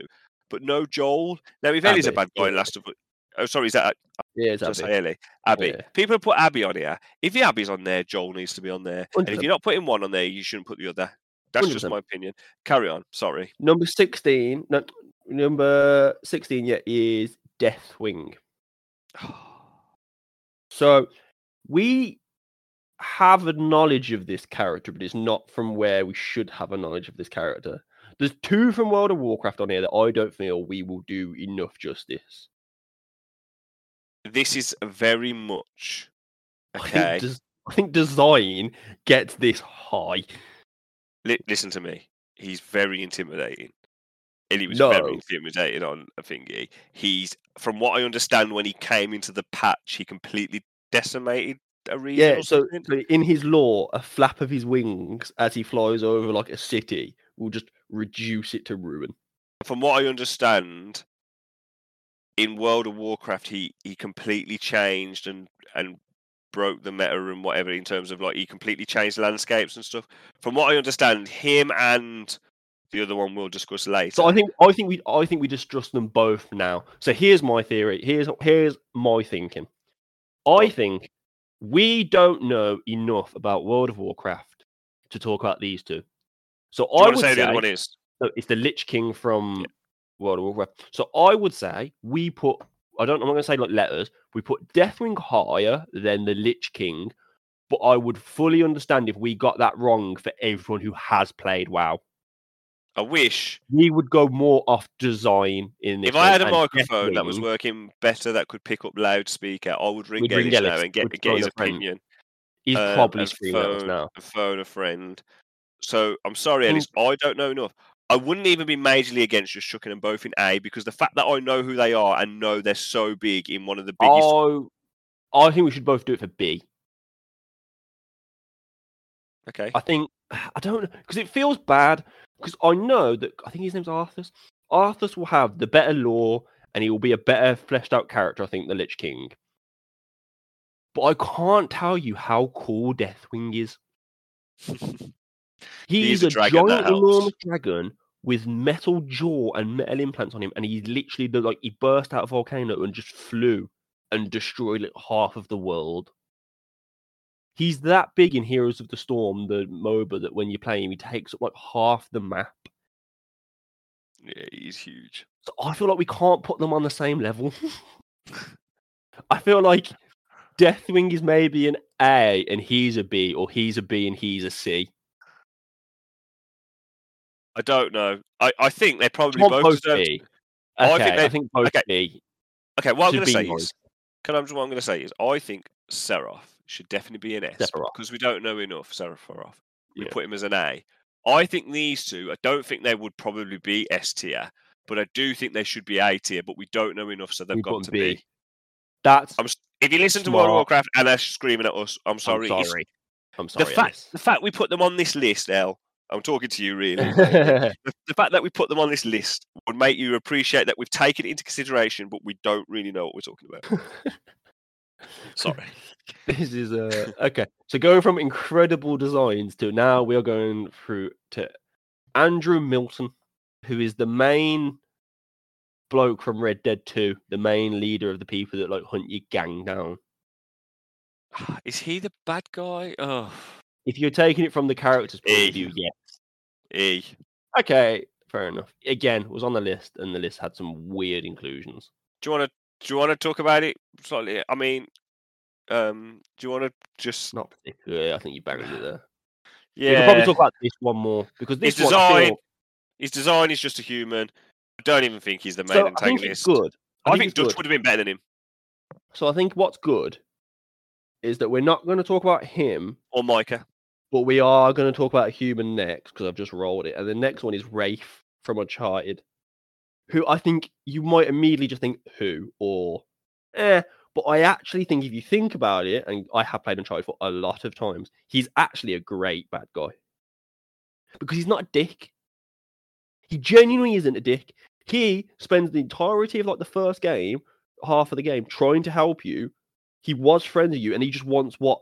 but no Joel. Now, if Ellie's a bad guy in. Last of Us. Oh, sorry, is that uh, Yeah, did I say exactly. Abby. Yeah. People put Abby on here. If the Abby's on there, Joel needs to be on there. And if you're not putting one on there, you shouldn't put the other. That's just 100%. my opinion. Carry on. Sorry. Number sixteen. No, number sixteen. Yeah, is Deathwing. So we have a knowledge of this character, but it's not from where we should have a knowledge of this character. There's two from World of Warcraft on here that I don't feel we will do enough justice. This is very much I okay. think, des- I think design gets this high. Li- listen to me. He's very intimidating. And he was very No. intimidating on a thingy. He's, from what I understand, when he came into the patch, he completely decimated a region. Yeah, so, so in his lore, a flap of his wings as he flies over like a city will just reduce it to ruin. from what I understand, in World of Warcraft, he he completely changed and and broke the meta and whatever in terms of like he completely changed landscapes and stuff. From what I understand, him and the other one we'll discuss later. So I think I think we I think we distrust them both now. So here's my theory. Here's here's my thinking. I think we don't know enough about World of Warcraft to talk about these two. So Do I want would to say who the other one is? so it's the Lich King from World of Warcraft. So I would say we put I don't I'm not gonna say like letters, we put Deathwing higher than the Lich King, but I would fully understand if we got that wrong for everyone who has played WoW. I wish We would go more off design in this. if I had a microphone that was working better that could pick up loudspeaker, I would ring Ellis now and get get his friend. opinion. He's um, probably and screaming phone- now. phone a friend. So I'm sorry. Ellis. I don't know enough. I wouldn't even be majorly against just chucking them both in A because the fact that I know who they are and know they're so big in one of the biggest. Oh, I think we should both do it for B. okay. I think I don't because it feels bad because I know that I think his name's Arthas. Arthas will have the better lore and he will be a better fleshed out character. I think the Lich King. But I can't tell you how cool Deathwing is. He He's a a, giant, enormous dragon with metal jaw and metal implants on him, and he's literally the, like he burst out of a volcano and just flew and destroyed like half of the world. He's that big in Heroes of the Storm, the MOBA, that when you play him, he takes up like half the map. yeah, he's huge. So I feel like we can't put them on the same level. I feel like Deathwing is maybe an A and he's a B, or he's a B and he's a C. I don't know. I, I think they're probably Want both both. B. I Okay, think I think both okay. B. Okay, what I'm going to say is, can I, what I'm going to say is, I think Seraph should definitely be an S Sephiroth. because we don't know enough Sephiroth. We Yeah. put him as an A. I think these two. I don't think they would probably be S tier, but I do think they should be A tier. But we don't know enough, so they've We got to B. be. That's I'm, if you listen to World of Warcraft and they're screaming at us, I'm sorry. I'm sorry. I'm The sorry. fact, the fact we put them on this list, El, I'm talking to you really. The, the fact that we put them on this list would make you appreciate that we've taken it into consideration, but we don't really know what we're talking about. Sorry. this is uh okay. So going from incredible designs to now we are going through to Andrew Milton, who is the main bloke from Red Dead 2, the main leader of the people that like hunt your gang down. Is he the bad guy? Oh, If you're taking it from the character's point Eh. of view, yeah. E. Okay, fair enough. Again, was on the list, and the list had some weird inclusions. Do you want to? Do you want to talk about it slightly? I mean, um, do you want to just? Not particularly. I think you buried it there. Yeah. We could probably talk about this one more because his this one, I design. feel- His design is just a human. I don't even think he's the main so I think antagonist. good. I think, it's Dutch would have been better than him So I think what's good is that we're not going to talk about him, or Micah. But we are going to talk about human next because I've just rolled it. And the next one is Rafe from Uncharted, who I think you might immediately just think who or eh. But I actually think if you think about it, and I have played Uncharted for a lot of times, he's actually a great bad guy because he's not a dick. He genuinely isn't a dick. He spends the entirety of like the first game, half of the game, trying to help you. He was friends with you, and he just wants what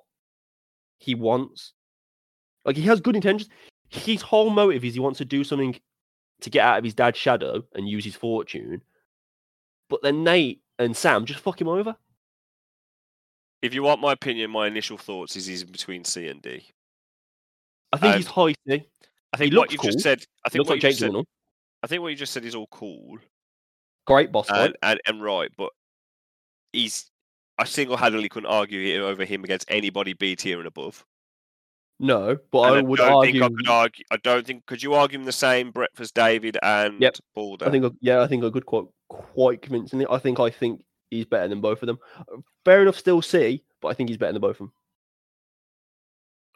he wants. Like he has good intentions. His whole motive is he wants to do something to get out of his dad's shadow and use his fortune. But then Nate and Sam just fuck him over. If you want my opinion, my initial thoughts is he's between C and D. I think And he's high C. I think He what you cool. just said. I think what like you said. I think what you just said is all cool Great boss and, and and right, but he's. I single-handedly couldn't argue over him against anybody B tier and above. No, but And I would don't argue. think I could argue. I don't think. Could you argue the same breakfast, David and Yep. Baldur? I think, I- yeah, I think I could quite quite convincingly. I think I think he's better than both of them. Fair enough, still C, but I think he's better than both of them.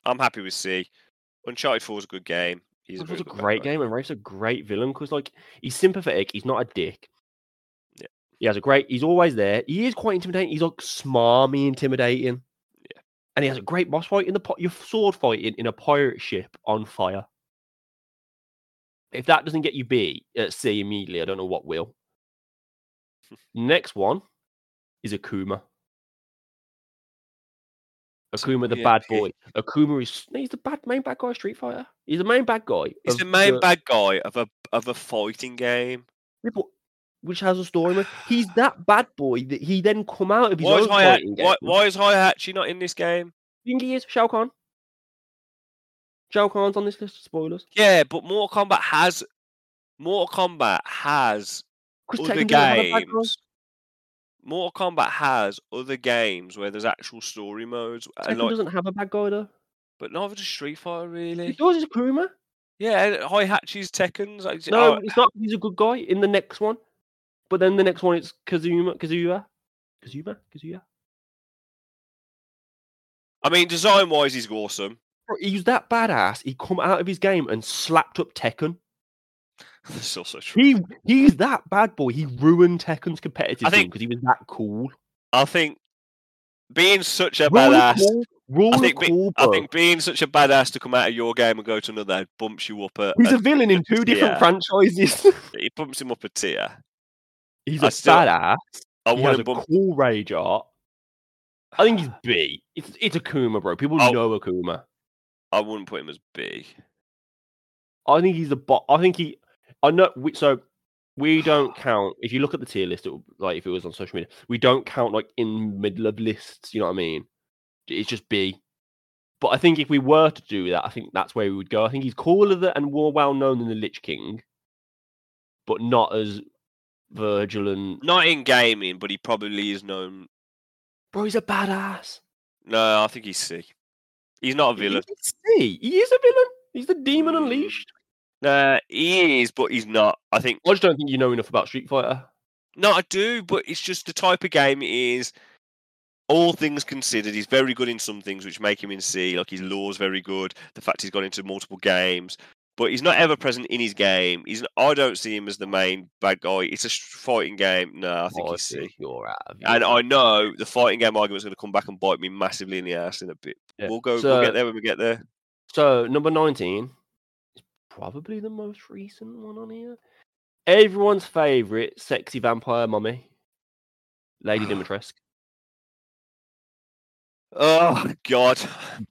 I'm happy with C. Uncharted 4 is a good game. He's was a great game, and Rafe's a great villain because, like, he's sympathetic. He's not a dick. Yeah. He has a great. He's always there. He is quite intimidating. He's like smarmy, intimidating. Yeah. And he has a great boss fight in the pot. Your sword fighting in a pirate ship on fire. If that doesn't get you B at C immediately, I don't know what will. Next one is Akuma. Akuma, the yeah, bad boy. Akuma is he's the bad main bad guy of Street Fighter. He's the main bad guy. He's the main bad guy of a of a fighting game. Yeah, but- which has a story. mode. He's that bad boy that he then come out of his Why is, own Hi- fighting game. why, why is Heihachi not in this game? I think he is Shao Kahn. Shao Kahn's on this list. of Spoilers. Yeah, but Mortal Kombat has Mortal Kombat has other Tekken doesn't have a bad guy. games. Mortal Kombat has other games where there's actual story modes, Tekken like, doesn't have a bad guy though. but neither does Street Fighter It really. does. It's Akuma. Yeah, Heihachi's Tekken's. Like, No, oh, it's not. He's a good guy in the next one. But then the next one it's Kazuma, Kazuya, Kazuma, Kazuya. I mean, design wise, he's awesome. He's that badass. He come out of his game and slapped up Tekken. That's also true. He he's that bad boy. He ruined Tekken's competitive I think- because he was that cool. I think being such a badass. cool, rule think be- cool, I think being such a badass to come out of your game and go to another bumps you up a. He's a a villain in two different franchises. he bumps him up a tier. He's I a still- badass. I he has a bump. cool rage art. I think he's B. It's it's Akuma, bro. People Oh. know Akuma. I wouldn't put him as B. I think he's a bot. I think he. I know. We, so we don't count. If you look at the tier list, it, like if it was on social media, we don't count like in middle of lists. You know what I mean? It's just B. But I think if we were to do that, I think that's where we would go. I think he's cooler than, and more well known than the Lich King, but not as Vergil and Not in gaming, but he probably is known. bro. He's a badass. No, I think he's C. He's not a villain. He's C. He is a villain. He's the demon Mm. unleashed. Nah, he is, but he's not. I think. I just don't think you know enough about Street Fighter. No, I do, but it's just the type of game it is. All things considered, he's very good in some things, which make him in C. Like his lore's very good. The fact he's gone into multiple games. But he's not ever present in his game. He's I don't see him as the main bad guy. It's a fighting game. No, I think Oh, he's C. you're out. of And I know the fighting game argument's going to come back and bite me massively in the ass in a bit. Yeah. We'll go. So- we'll get there when we get there. So number nineteen is probably the most recent one on here. Everyone's favorite sexy vampire mummy, Lady Dimitrescu, Oh God.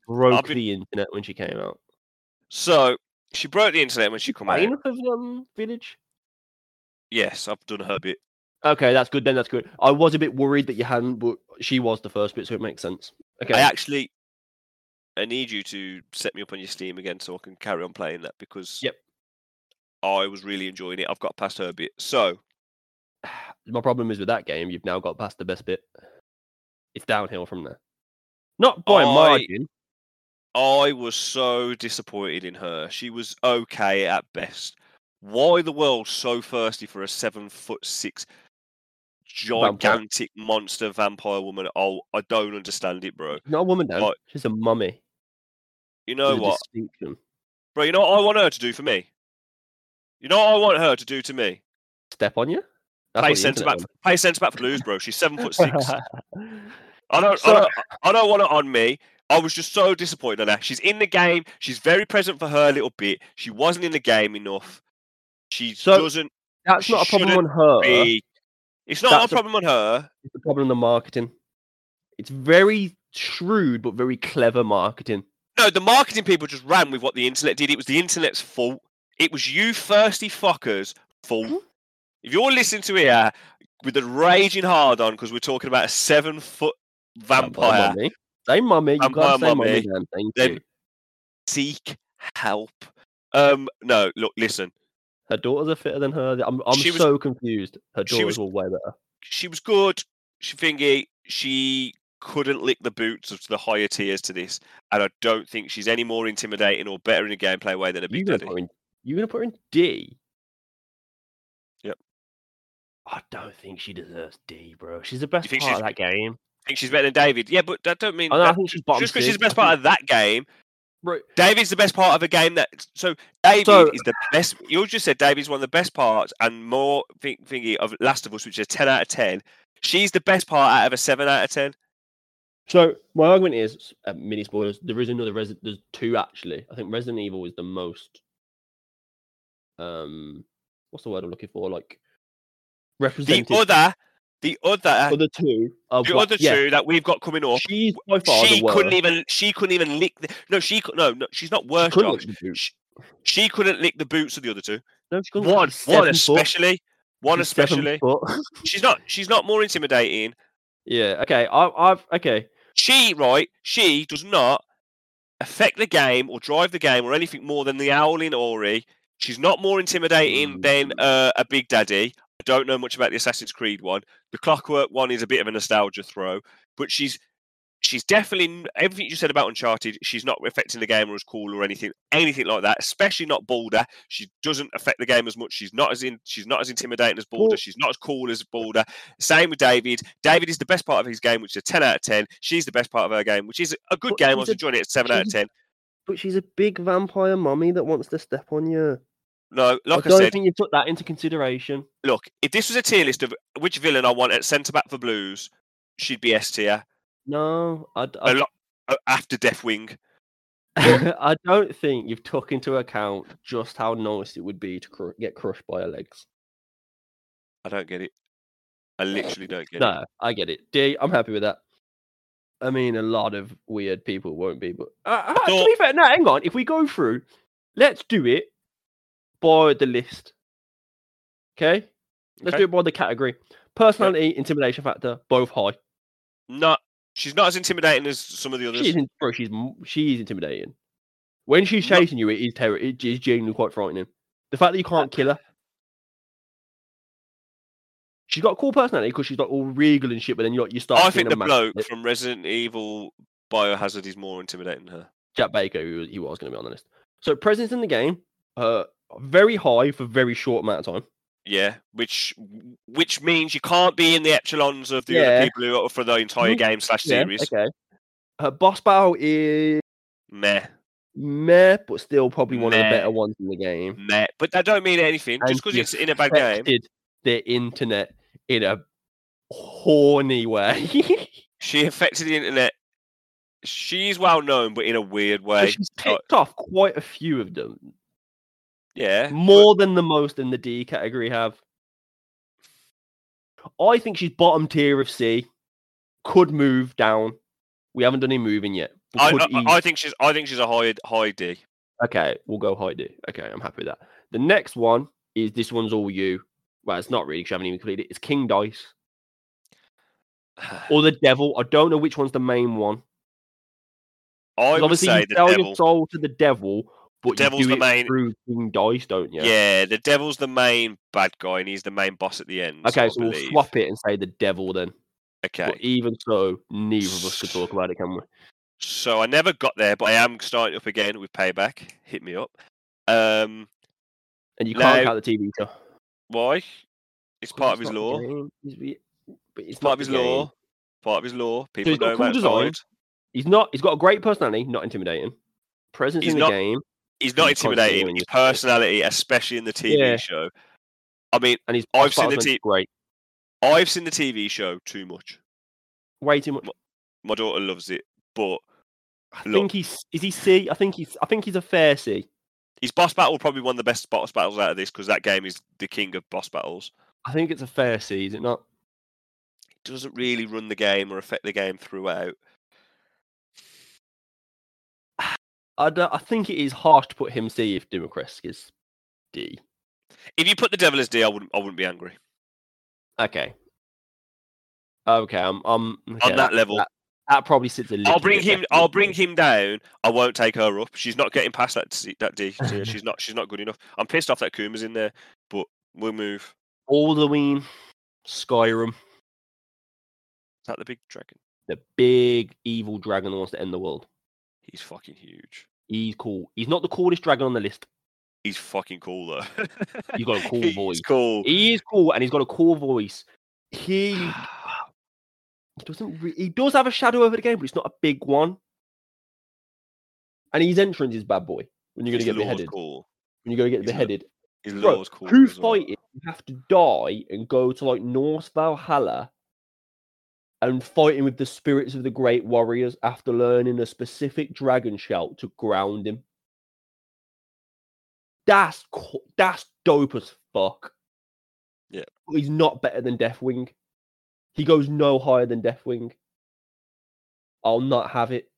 broke been- the internet when she came out. So she broke the internet when she came out. Queen of um, Village. Yes, I've done her bit. Okay, that's good. Then that's good. I was a bit worried that you hadn't, but she was the first bit, so it makes sense. Okay. I actually, I need you to set me up on your Steam again so I can carry on playing that because Yep. I was really enjoying it. I've got past her bit. So My problem is with that game, you've now got past the best bit. It's downhill from there. Not by a I- margin. I was so disappointed in her. She was okay at best. Why the world so thirsty for a seven foot six gigantic monster vampire woman? Oh, I don't understand it, bro. Not a woman, Dan. She's a mummy. You know a what, bro? You know what I want her to do for me. You know what I want her to do to me? Step on you? That's Play what the centre back. internet Play centre back for Blues, bro. She's seven foot six. I don't, So- I don't, I don't want it on me. I was just so disappointed in her. She's in the game. She's very present for her little bit. She wasn't in the game enough. She So, doesn't That's She not a problem on her. be. It's not That's a a- problem on her. It's a problem in the marketing. It's very shrewd but very clever marketing. No, the marketing people just ran with what the internet did. It was the internet's fault. It was you thirsty fuckers' fault. Mhm. If you're listening to here with the raging hard on because we're talking about a seven foot vampire, mummy. Say mummy. You got to say mummy. Dan. Thank Then- you. seek help. Um, no, look, listen. Her daughters are fitter than her. I'm, I'm She was- so confused. Her daughters was- were way better. she was good. She thingy. She couldn't lick the boots of the higher tiers to this, and I don't think she's any more intimidating or better in a gameplay way than a Big gonna Daddy. put her in? You gonna put her in D? Yep. I don't think she deserves D, bro. She's the best part of that game. I think she's better than David. Yeah, but that don't mean I, know, I think she's bottom just because she's the best part of that game. Right. David's the best part of a game that. So David So- is the best. You just said David's one of the best parts and more thing, thingy of Last of Us, which is a ten out of ten. She's the best part out of a seven out of ten. So my argument is, uh, mini spoilers. There is another Resident. There's two actually. I think Resident Evil is the most. Um, what's the word I'm looking for? Like The represented. other, the other, other two. The what- other yeah, two that we've got coming up. She's by far she the worst. couldn't even she couldn't even lick the no she no no she's not worse. She couldn't lick the boot. She, she couldn't lick the boots of the other two No, she couldn't. one one especially one She's especially she's not she's not more intimidating yeah. Okay. I, I've okay. she right she does not affect the game or drive the game or anything more than the owling Ori she's not more intimidating than Mm. uh, a Big Daddy don't know much about the Assassin's Creed one the Clockwerk one is a bit of a nostalgia throw but she's she's definitely everything you said about Uncharted. She's not affecting the game or as cool or anything, anything like that. Especially not Baldur. She doesn't affect the game as much. She's not as in. She's not as intimidating as Baldur. She's not as cool as Baldur. Same with David. David is the best part of his game, which is a ten out of ten. She's the best part of her game, which is a good But game. I was a- enjoying it at seven out of ten. But she's a big vampire mummy that wants to step on you. No, like I I, don't said, think you took that into consideration. look, if this was a tier list of which villain I want at centre back for Blues, she'd be S tier. No, I, I, lot uh, after Deathwing. I don't think you've took into account just how nice it would be to cr- get crushed by her legs. I don't get it. I literally don't get it. No, I get it. D, I'm happy with that. I mean, a lot of weird people won't be, but uh, uh, to be fair, no, hang on. If we go through, let's do it by the list. Okay, let's Okay. do it by the category. Personality, intimidation factor, both high. No, She's not as intimidating as some of the others. She's in, bro, she's she's intimidating. When she's No- chasing you, it is terror. It is genuinely quite frightening. The fact that you can't kill her. She's got a cool personality because she's like all regal and shit, but then you like you start. I think the bloke from Resident Evil Biohazard is more intimidating than her. Jack Baker, he was, he was going to be on the list. So presence in the game, uh, very high for very short amount of time. Yeah, which which means you can't be in the echelons of the Yeah. other people who are for the entire Mhm. game slash Yeah, series. okay. Her boss battle is Meh. meh, but still probably one of the better ones in the game. Meh. But that don't mean anything. And Just because it's in a bad game, the internet in a horny way. she affected the internet. She's well known, but in a weird So way. she's Uh, ticked off quite a few of them, yeah. but- more than the most in the D category have. I think she's bottom tier of C. Could move down. We haven't done any moving yet. I, I, I think she's. I think she's a high high D. Okay, we'll go high D. Okay, I'm happy with that. The next one is this one's all you. Well, it's not really because I haven't even completed it. It's King Dice or the Devil. I don't know which one's the main one. I would obviously, say you the sell devil. your soul to the devil, but devil's the main- through King Dice, don't you? Yeah, the devil's the main bad guy, and he's the main boss at the end. Okay, I so we'll swap it and say the devil then. Okay, But even so, neither of us could talk about it, can we? so I never got there, but I am starting up again with Payback. Hit me up. Um, And you can't No. count the TV show. why? It's part of his lore. it's But it's part of his lore. Part of his lore. People got know cool design. He's not. He's got a great personality, not intimidating. Presence He's in the not- game, He's not intimidating. His personality, especially in the TV Yeah. show. I mean, and he's. I've seen the t- T- Great. I've seen the TV show too much. Way too much. My daughter loves it, but I look. think he's. Is he C? I think he's. I think he's a fair C. his boss battle probably one of the best boss battles out of this because that game is the king of boss battles. I think it's a fair C. Is it not? It doesn't really run the game or affect the game throughout. I, don't, I think it is harsh to put him C if Dimitrescu is D. If you put the devil as D, I wouldn't. I wouldn't be angry Okay. Okay, I'm. I'm okay, on that level. That, that probably sits a little. I'll bring bit him. I'll bring him down. I won't take her up. She's not getting past that C, that D. tier. she's not. She's not good enough. I'm pissed off that Kuma's in there, but we'll move. Alduin, Skyrim, Is that the big dragon? the big evil dragon that wants to end the world. He's fucking huge. He's cool. He's not the coolest dragon on the list. He's fucking cool though. He's got a cool He's voice. cool. He is cool, and he's got a cool voice. He, he doesn't. Re- he does have a shadow over the game, but it's not a big one. And his entrance is bad boy. When you're gonna His get beheaded. Cool. When you're gonna get His lo- beheaded. His Bro, cool. who well. fighting? You have to die and go to like Norse Valhalla and fighting with the spirits of the great warriors after learning a specific dragon shout to ground him. That's that's dope as fuck. Yeah. He's not better than Deathwing. He goes no higher than Deathwing. I'll not have it.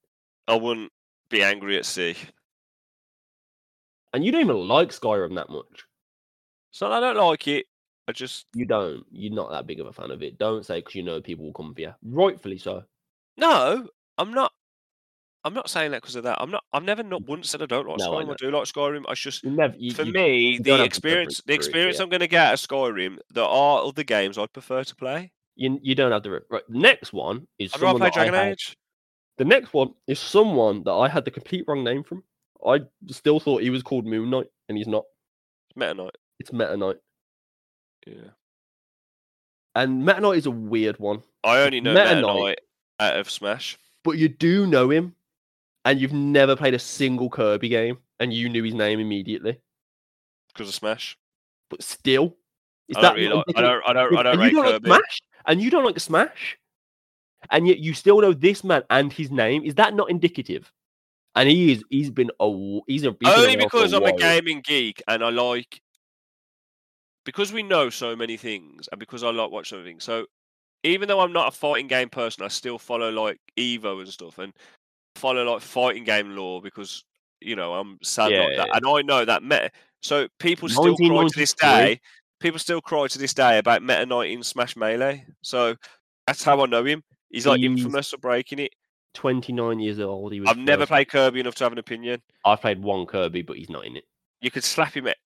I wouldn't be angry at C. And you don't even like Skyrim that much. So I don't like it. I just You don't. You're not that big of a fan of it. Don't say because you know people will come for you. Rightfully so. no. I'm not. I'm not saying that because of that. I'm not. I've never not once said I don't like No, Skyrim. I, know. do like Skyrim. I just You never. You, for you- me the experience the experience yeah. I'm going to get at Skyrim. There are other games I'd prefer to play. you, you don't have the right. The next one is I'd rather someone play that I Dragon had- Age. The next one is someone that I had the complete wrong name from. I still thought he was called Moon Knight, and he's not. Meta Knight. It's Meta Knight, Yeah. and Meta Knight is a weird one. I only know Meta Meta, Knight. Knight out of Smash. But you do know him, and you've never played a single Kirby game, and you knew his name immediately. Because of Smash. But still, is I that don't really like. I don't. I don't. I don't and rate you don't Kirby. like Smash, and you don't like Smash, and yet you still know this man and his name. Is that not indicative? And he is. he's been a He's a. he's Only because I'm a gaming geek and I like. Because we know so many things, and because I like watching things. So, even though I'm not a fighting game person, I still follow like Evo and stuff, and follow like fighting game lore because you know I'm sad Yeah, like that, yeah, and I know that meta. So people still cry to this day. People still cry to this day about Meta Knight in Smash Melee. So that's how I know him. He's like He's- infamous for breaking it. 29 years old. He was. I've never played Kirby enough to have an opinion. I've played one Kirby, but he's not in it. You could slap him at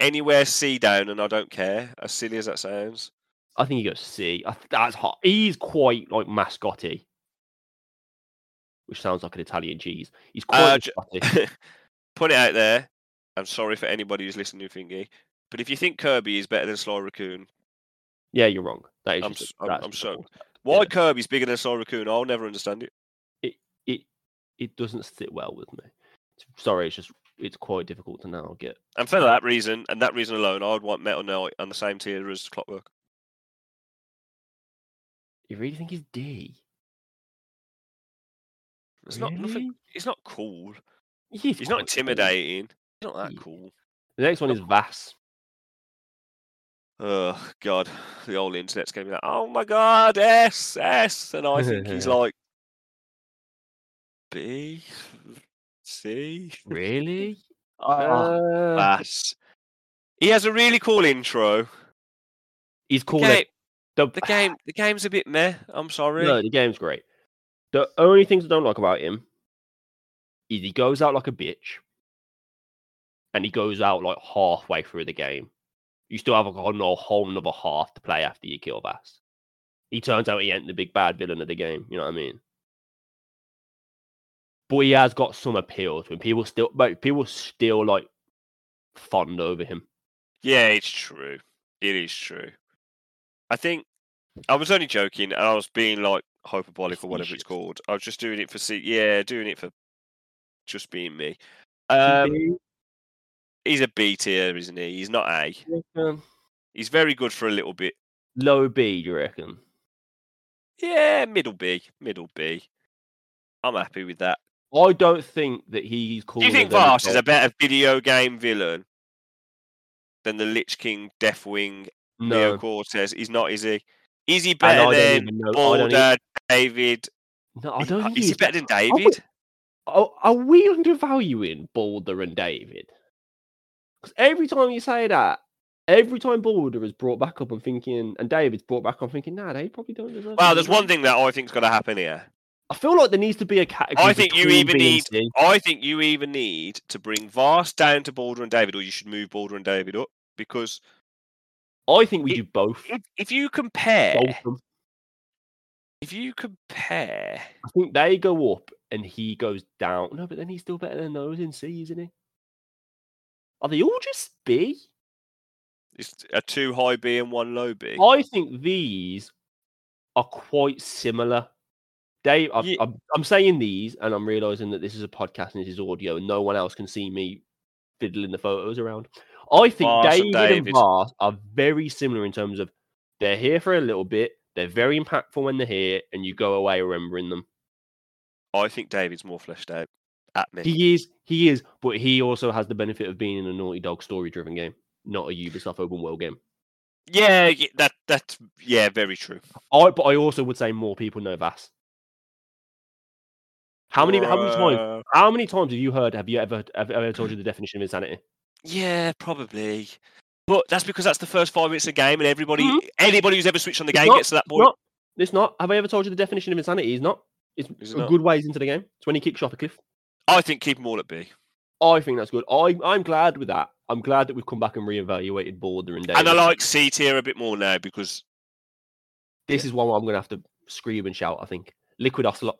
anywhere C down, and I don't care. As silly as that sounds. I think he goes C. I th- that's hot. He's quite like mascoty, which sounds like an Italian cheese. He's quite Uh, j- Put it out there. I'm sorry for anybody who's listening to Thingy, but if you think Kirby is better than Sly Raccoon, yeah, you're wrong. That is. I'm just I'm- I'm so- why Yeah. Kirby's bigger than Sly Raccoon, I'll never understand it. it. it it doesn't sit well with me. Sorry, it's just it's quite difficult to now get. And for that reason, and that reason alone, I would want Meta Knight on the same tier as Clockwerk. You really think he's D? It's not nothing. Really? He's not cool. He's, He's not quite cool. intimidating. He's not that Yeah. cool. The next one is Vaas. Oh God, the old internet's gonna be like, oh my God, S S, and I think he's like B, C. Really? Oh, Uh, Vaas. He has a really cool intro. he's called Game, the, the game, the game's a bit meh. I'm sorry. No, the game's great. The only things I don't like about him is he goes out like a bitch, and he goes out like halfway through the game. You still have a whole, no- whole another half to play after you kill Vaas. He turns out he ain't the big bad villain of the game. You know what I mean? But he has got some appeal to him. People still, but people still like fond over him. Yeah, it's true. It is true. I think I was only joking, and I was being like hyperbolic or whatever it's called. I was just doing it for see. Yeah, doing it for just being me. Um, he's a B tier, isn't he? He's not A. Um, He's very good for a little bit. low B, do you reckon? Yeah, middle B, middle B. I'm happy with that. I don't think that he's cool. Do you think Vaas is a better video game villain than the Lich King, Deathwing, Neo no? Cortex? He's not, is he? Is he better than even know- I don't even- David? No, I don't uh, think Is he he's better than David? Are, are we undervaluing Baldur and David? Because every time you say that, every time Baldur is brought back up, I'm thinking, and David's brought back, I'm thinking, nah, they probably don't deserve. Well, there's one thing that I think's got to happen here. I feel like there needs to be a category. I think you even need-. I think you either need to bring Vaas down to Baldur and David, or you should move Baldur and David up because I think we it- do both. if, if you compare, if you compare, I think they go up and he goes down. No, but then he's still better than those in C, isn't he? Are they all just B? it's a two high B and one low B. I think these are quite similar. Dave, I've, Ye- I'm, I'm saying these, and I'm realizing that this is a podcast and this is audio, and no one else can see me fiddling the photos around. I think Vaas and David and David. Vaas are very similar in terms of they're here for a little bit, they're very impactful when they're here, and you go away remembering them. I think David's more fleshed out at me. He is, he is, but he also has the benefit of being in a Naughty Dog story-driven game, not a Ubisoft open world game. Yeah, yeah, that that's yeah, very true. I, but I also would say more people know Vaas. How many? How many times? How many times have you heard? Have you ever have, ever told you the definition of insanity? Yeah, probably. But that's because that's the first five minutes of the game, and everybody, Mhm. anybody who's ever switched on the It's game not- gets to that point. not. It's not. Have I ever told you the definition of insanity? Is not. It's Is it a not? good ways into the game. It's when he kicks you off a cliff. I think keep them all at B. I think that's good. I I'm glad with that. I'm glad that we've come back and reevaluated Baldur and David. And I like C tier a bit more now because this is one where I'm gonna have to scream and shout. I think Liquid Ocelot,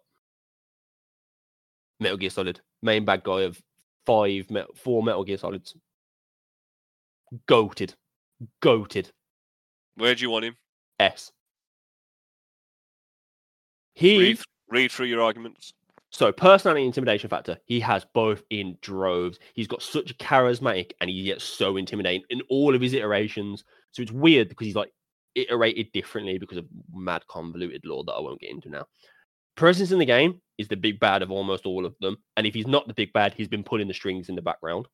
Metal Gear Solid, main bad guy of five, four Metal Gear Solids. Goated, goated. where do you want him? S. He Read, read through your arguments. so personality intimidation factor. He has both in droves. He's got such a charismatic, and he gets so intimidating in all of his iterations. So it's weird because he's like iterated differently because of mad convoluted lore that I won't get into now. Presence in the game is the big bad of almost all of them, and if he's not the big bad, he's been pulling the strings in the background.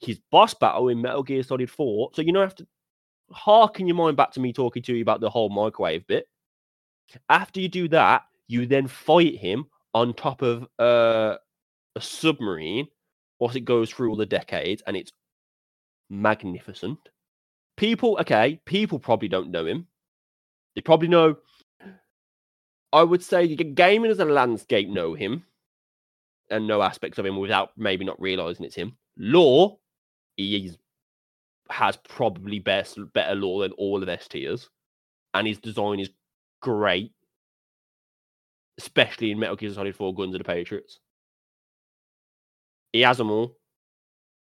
His boss battle in Metal Gear Solid 4, so you don't have to harken your mind back to me talking to you about the whole microwave bit. After you do that, you then fight him on top of uh, a submarine whilst it goes through all the decades, and it's magnificent. People, okay, people probably don't know him. They probably know. I would say the gaming as a landscape know him and know aspects of him without maybe not realizing it's him. Lore, he has probably best better lore than all of S tiers, and his design is great, especially in Metal Gear Solid 4 Guns of the Patriots. He has them all.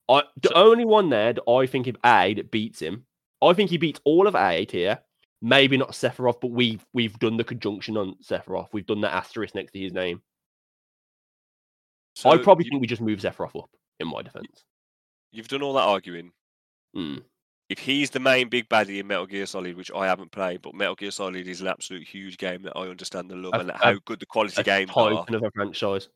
I, the only one there that I think of A that beats him, I think he beats all of A tier. Maybe not Sephiroth, but we've we've done the conjunction on Sephiroth. We've done that asterisk next to his name. So I probably you, think we just move Sephiroth up. In my defense, you've done all that arguing. mm. If he's the main big baddie in Metal Gear Solid, which I haven't played, but Metal Gear Solid is an absolute huge game that I understand and love, A- and a- how good the quality a games are. titan of a franchise.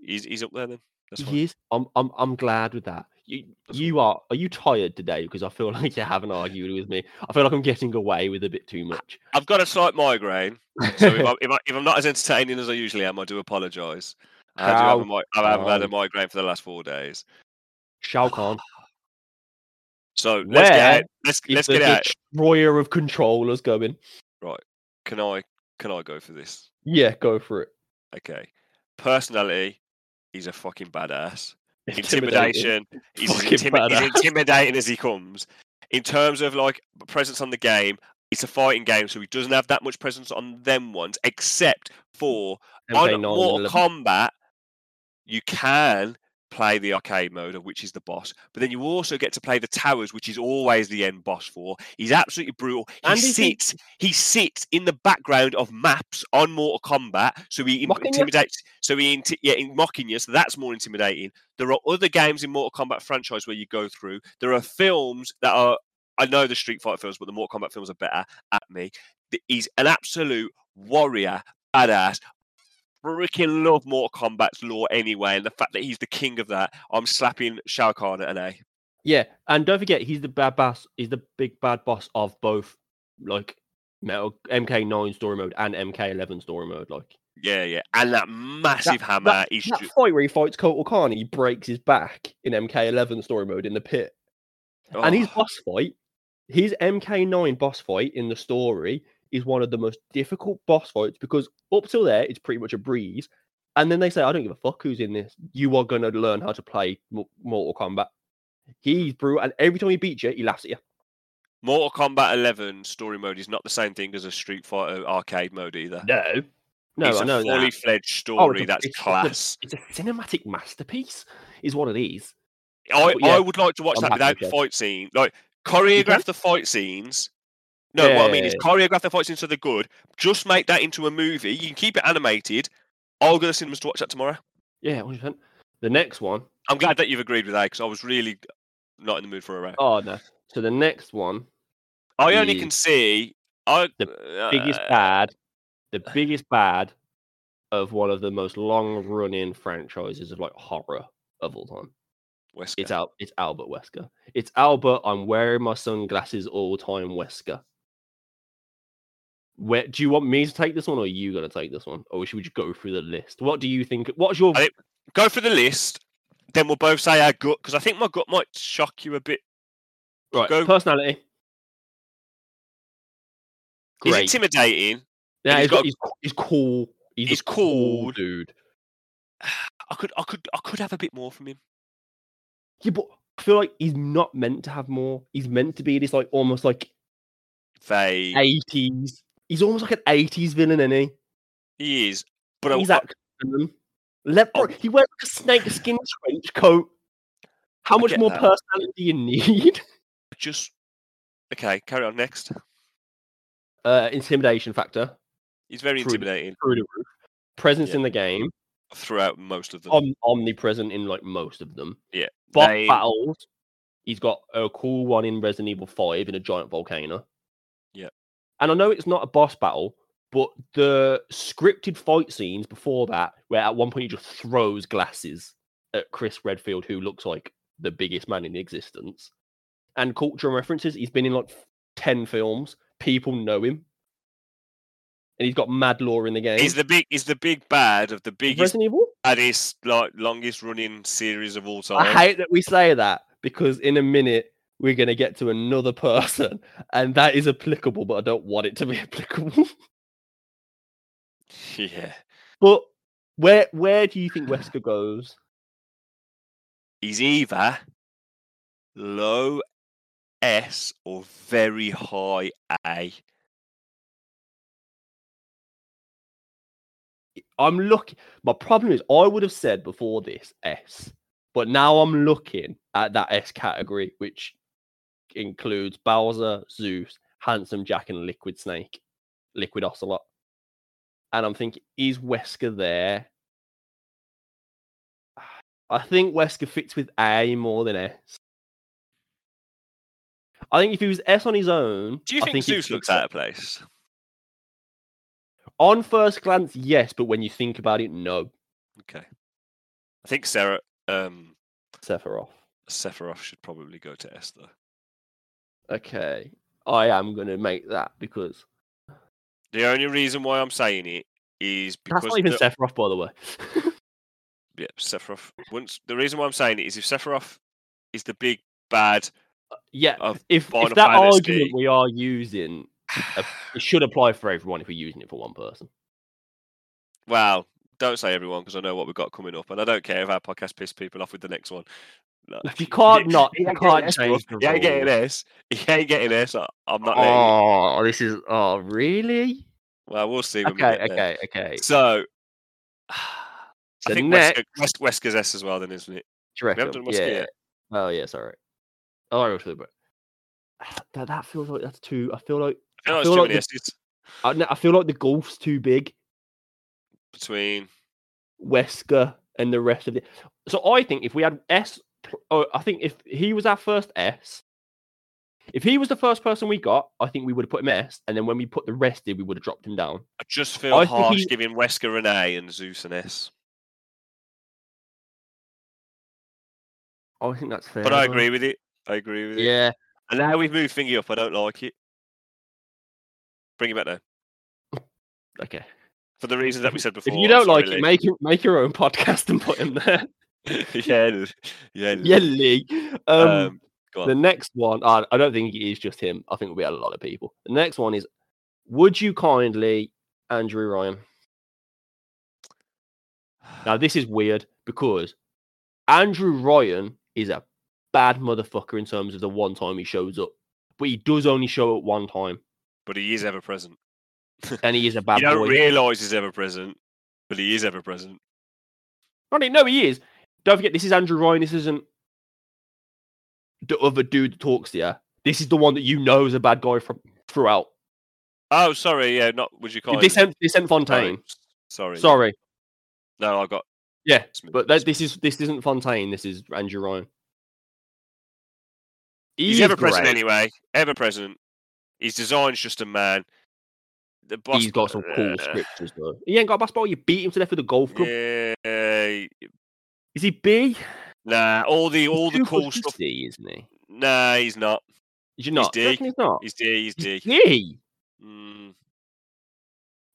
He's, he's up there then. That's fine. He is. I'm. I'm. I'm glad with that. You. That's You are. Are you tired today? Because I feel like you haven't argued with me. I feel like I'm getting away with a bit too much. I've got a slight migraine, so if, I, if, I, if I'm not as entertaining as I usually am, I do apologise. I do have a, How mi- had a migraine for the last four days. Shao Kahn So let's get out. Let's let's the get out. destroyer of controllers going. Right. Can I can I go for this? Yeah, go for it. Okay. Personality, he's a fucking badass. Intimidation, he's intimi- he's intimidating as he comes. In terms of like presence on the game, it's a fighting game, so he doesn't have that much presence on them ones, except for on MK9 Mortal Kombat, you can play the arcade mode, of which is the boss, but then you also get to play the towers, which is always the end boss for. He's absolutely brutal. He And he's in- sits, he sits in the background of maps on Mortal Kombat, so he Mocking you? intimidates. So he, inti- yeah, in mocking you. So that's more intimidating. There are other games in Mortal Kombat franchise where you go through. There are films that are. I know the Street Fighter films, but the Mortal Kombat films are better at me. He's an absolute warrior, badass. Freaking love Mortal Kombat's lore anyway, and the fact that he's the king of that, I'm slapping Shao Kahn at an A. Yeah, and don't forget he's the bad boss. He's the big bad boss of both, like Metal MK9 story mode and MK11 story mode. Like Yeah, yeah, and that massive hammer that, is that ju- fight where he fights Kotal Kahn, he breaks his back in MK11 story mode in the pit, and his oh, boss fight, his MK9 boss fight in the story is one of the most difficult boss fights because up till there it's pretty much a breeze, and then they say I don't give a fuck who's in this. You are gonna learn how to play Mo- Mortal Kombat. He's brutal, and every time he beats you, he laughs at you. Mortal Kombat 11 story mode is not the same thing as a Street Fighter arcade mode either. No, no, it's I know a fully that. fledged Oh, it's story a- that's it's a- class. It's a cinematic masterpiece, is what it is. I, yeah, I would like to watch I'm that without the fight scene. Like choreograph the fight scenes. No, what I mean is choreograph the fight scenes so they're good. Just make that into a movie. You can keep it animated. I'll go to cinemas to watch that tomorrow. Yeah, 100%. The next one, I'm glad that you've agreed with that because I was really not in the mood for a row. oh no. So the next one, I only can see I the biggest uh, bad, the biggest bad of one of the most long-running franchises of like horror of all time. Wesker. It's Al. It's Albert Wesker. It's Albert. I'm wearing my sunglasses all the time. Wesker. Where do you want me to take this one, or are you gonna take this one, or should we just go through the list? What do you think? What's your I Go for the list. Then we'll both say our gut because I think my gut might shock you a bit. right go- personality? He's intimidating. Yeah, he's he's, got, he's, he's cool. He's, he's cool cool. dude. I could, I could, I could have a bit more from him. Yeah, but I feel like he's not meant to have more. He's meant to be this like almost like Vague. eighties. He's almost like an eighties villain, isn't he? He is, but He's that villain. Oh. He wears like a snake skin trench coat. How I much more that. personality do you need? just okay. Carry on next. Uh, intimidation factor He's very Through intimidating through the roof. Presence Yeah. in the game, throughout most of them. om- omnipresent in like most of them. Yeah, Boss they- battles. He's got a cool one in Resident Evil Five in a giant volcano. And I know it's not a boss battle, but the scripted fight scenes before that, where at one point he just throws glasses at Chris Redfield, who looks like the biggest man in existence, and culture and references. He's been in like ten films. People know him, and he's got mad lore in the game. He's the big, he's the big bad of the biggest, Resident Evil. baddest, like longest running series of all time. I hate that we say that because in a minute we're going to get to another person, and that is applicable, but I don't want it to be applicable. yeah, but where where do you think Wesker goes? he's either low S or very high A. I'm looking. My problem is, I would have said before this S, but now I'm looking at that S category, which includes Bowser, Zeus, Handsome Jack, and Liquid Snake, Liquid Ocelot. And I'm thinking, is Wesker there? I think Wesker fits with A more than S. I think if he was S on his own, Do you I think, think Zeus looks out of place? On first glance, yes, but when you think about it, no. Okay. I think Sarah um Sephiroth. Sephiroth should probably go to S though. Okay, I am gonna make that because The only reason why I'm saying it is because that's not even the- Sephiroth, by the way. yeah, Sephiroth. Once the reason why I'm saying it is if Sephiroth is the big bad yeah, of if, if that Fantasy- argument we are using, uh, it should apply for everyone if we're using it for one person. Well, don't say everyone because I know what we've got coming up, and I don't care if our podcast piss people off with the next one. No. You can't not- you can't getting S, change bro. the He ain't getting rules. S. He ain't getting S. I- I'm not. Oh, this is oh really? Well, we'll see. When we Okay, there. okay, okay. So, So I think next, Wesker, Wes- Wesker's S as well, then, isn't it? do you reckon? yeah. yet. Oh yeah, sorry. Oh, I go through, but that, that feels like that's too. I feel like I feel like feel it's too like many the- S's I, I feel like the gulf's too big. between. Wesker and the rest of it. So I think if we had S, pl- oh, I think if he was our first S, if he was the first person we got, I think we would have put him S, and then when we put the rest in, we would have dropped him down. I just feel I think harsh he- giving Wesker an A and Zeus an S. I think that's fair. But I agree with it. I agree with it. Yeah, And now we've moved thingy up. I don't like it. Bring it back now. okay. For the reasons that we said before. If you don't sorry, like it, make make your own podcast and put him there. yeah, yeah. Yeah, Lee. Um, Um, the next one, I, I don't think it is just him. I think it'll be a lot of people. The next one is, would you kindly, Andrew Ryan? Now this is weird because Andrew Ryan is a bad motherfucker in terms of the one time he shows up, but he does only show up one time, but he is ever present. and he is a bad you don't boy. realise he's ever present, but he is ever present. I know he is. Don't forget, this is Andrew Ryan. This isn't the other dude that talks to you. This is the one that you know is a bad guy from throughout. Oh, sorry. Yeah, not. Would you call it. This it? this Fontaine. Sorry. Sorry. No, I got. Yeah, Smith- but that, this is this isn't Fontaine. This is Andrew Ryan. He's He ever is present great. anyway. Ever present. His design's just a man. The boss. He's got some cool uh, scriptures though. He ain't got a basketball. You beat him to death with a golf club. Yeah. Is he B? Nah. All the all He's the cool stuff. C, isn't he? Nah, he's not. Is you not? You D. He's not. He's D. He's D. He's D. Mm.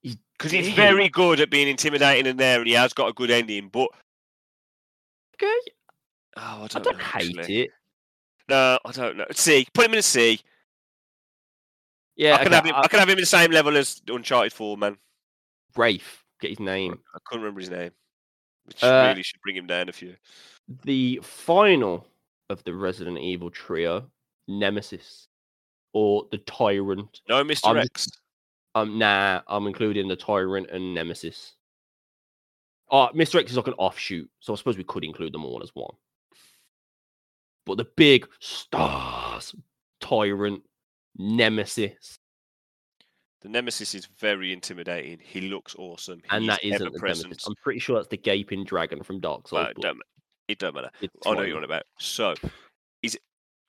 He's Because he's very good at being intimidating in there, and he has got a good ending. But Okay. oh, I I don't, don't know, hate actually. it. No, I don't know. C. Put him in a C. Yeah, I can okay, have him. I- I can have him in the same level as Uncharted Four, man. Rafe. Get his name. I couldn't remember his name. Which Uh, really should bring him down a few. the final of the Resident Evil trio, Nemesis, or the Tyrant. No, Mr. I'm- X. Um, nah, I'm including the Tyrant and Nemesis. Oh, Mr. X is like an offshoot, so I suppose we could include them all as one. But the big stars, Tyrant, Nemesis, The Nemesis is very intimidating. He looks awesome. and He's that isn't the present. Nemesis. I'm pretty sure that's the gaping dragon from Dark Souls. Well, it but don't, it don't matter. it's I know what you're on about. So, his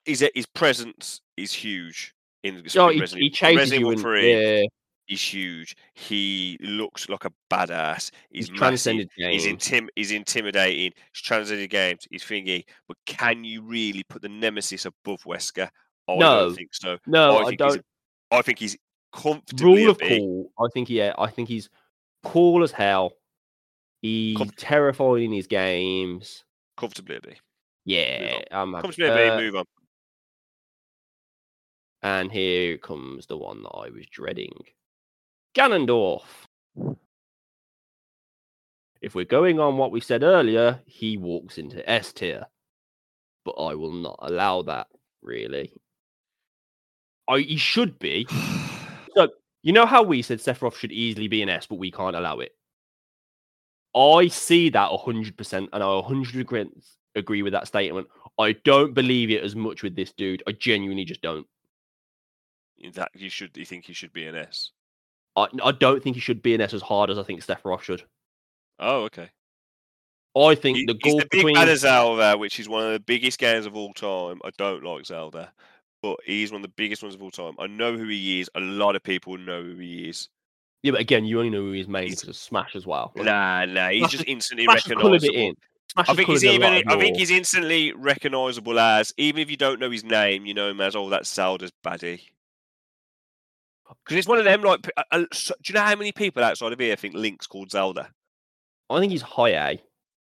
his his presence is huge in Oh, in he, Resident he Evil. chases Resident you Evil and Three. yeah, He's huge. He looks like a badass. He's, he's transcended He's games. intim- he's intimidating. He's transcended games. He's thingy. But can you really put the Nemesis above Wesker? I No. don't think so. no, I I, think he's don't. a- I think he's comfortably Rule of cool. I think yeah, I think he's cool as hell. He's Com- terrifying in his games. Comfortably a B. Yeah, I'm happy. Comfortably a B. Uh, Move on. and here comes the one that I was dreading. Ganondorf. If we're going on what we said earlier, he walks into S tier. But I will not allow that, really. I, he should be. You know how we said Sephiroth should easily be an S, but we can't allow it? I see that 100%, and I 100% agree with that statement. I don't believe it as much with this dude. I genuinely just don't. that you should. You think he should be an S? I, I don't think he should be an S as hard as I think Sephiroth should. Oh, okay. I think He- the he's goal the big between fan of Zelda, which is one of the biggest games of all time. I don't like Zelda, but he's one of the biggest ones of all time. I know who he is. A lot of people know who he is. yeah, but again, you only know who he's mainly He's- because of Smash as well. Like, Nah, nah, he's Smash just instantly Smash has coloured it recognisable. in. I think he's coloured it a even. I think he's instantly recognisable as, even if you don't know his name, you know him as, oh, that's Zelda's baddie. Because it's one of them. Like, uh, uh, so- do you know how many people outside of here think Link's called Zelda? I think he's high A.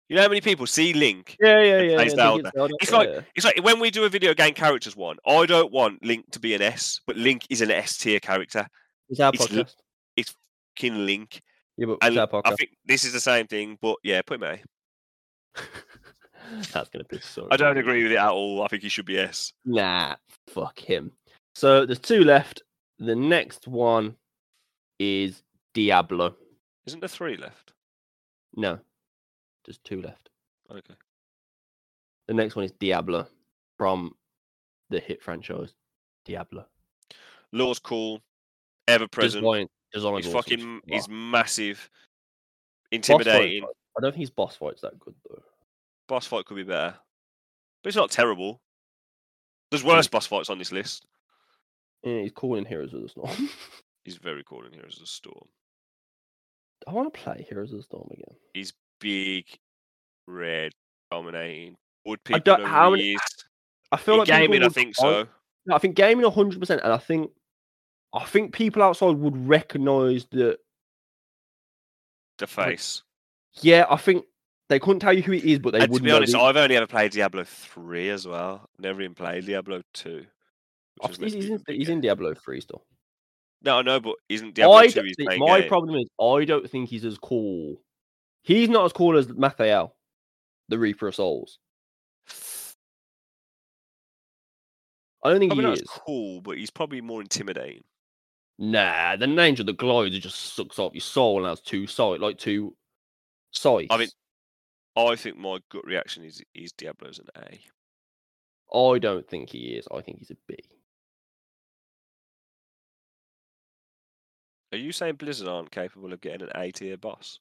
You know how many people see Link? Yeah, yeah, yeah. I Zelda. Zelda, It's like yeah. it's like when we do a video game characters one. I don't want Link to be an S, but Link is an S tier character. it's our podcast. it's li- podcast. King Link. Yeah, but And it's our podcast. I think this is the same thing, but yeah, put him A. That's gonna piss so. I don't agree with it at all. I think he should be S. Nah, fuck him. So there's two left. The next one is Diablo. Isn't there three left? No, there's two left. Okay. The next one is Diablo from the hit franchise Diablo. Lore's cool, ever present. Design, design He's fucking. He's massive. Intimidating. I don't think his boss fight's that good though. Boss fight could be better, but it's not terrible. There's worse boss fights on this list. Yeah, he's cool in Heroes of the Storm. He's very cool in Heroes of the Storm. I want to play Heroes of the Storm again. He's big, red, dominating. Would people I don't- know how many- I feel In like gaming, I think so. No, I think gaming 100, percent and I think I think people outside would recognise that. The face. Yeah, I think they couldn't tell you who it is, but they And to would be honest, I've only ever played Diablo three as well. Never even played Diablo two. I which oh, is think meant he's, he's in, he's in Diablo 3 still. No, I know, but isn't Diablo I two my game? problem is I don't think he's as cool. He's not as cool as Malthael, the Reaper of Souls. I don't think Probably he not as is. cool, but he's probably more intimidating. Nah, the Angel of the Glider just sucks up your soul and has two sight, like two sights. I mean, I think my gut reaction is is Diablo's an A. I don't think he is. I think he's a B. Are you saying Blizzard aren't capable of getting an A tier boss?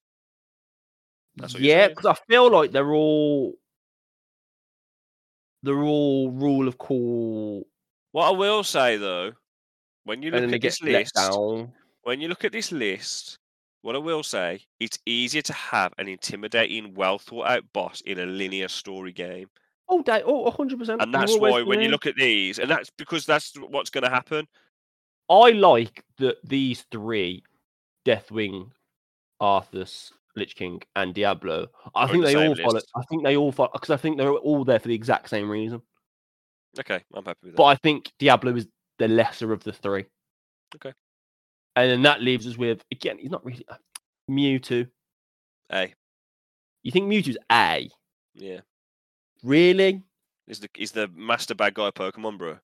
That's what yeah, because I feel like they're all they're all rule of cool, What I will say though, when you look at this list, down. when you look at this list, what I will say, it's easier to have an intimidating, well thought out boss in a linear story game. Oh, day, oh, hundred percent. And that's why when you look at these, and that's because that's what's going to happen. I like that these three, Deathwing, Arthas, Lich King, and Diablo. I in think the they all follow. I think they all follow because I think they're all there for the exact same reason. Okay, I'm happy with that. But I think Diablo is the lesser of the three. Okay. And then that leaves us with again. He's not really uh, Mewtwo. A, You think Mewtwo's A? yeah, Really? is the is the master bad guy Pokemon, bro.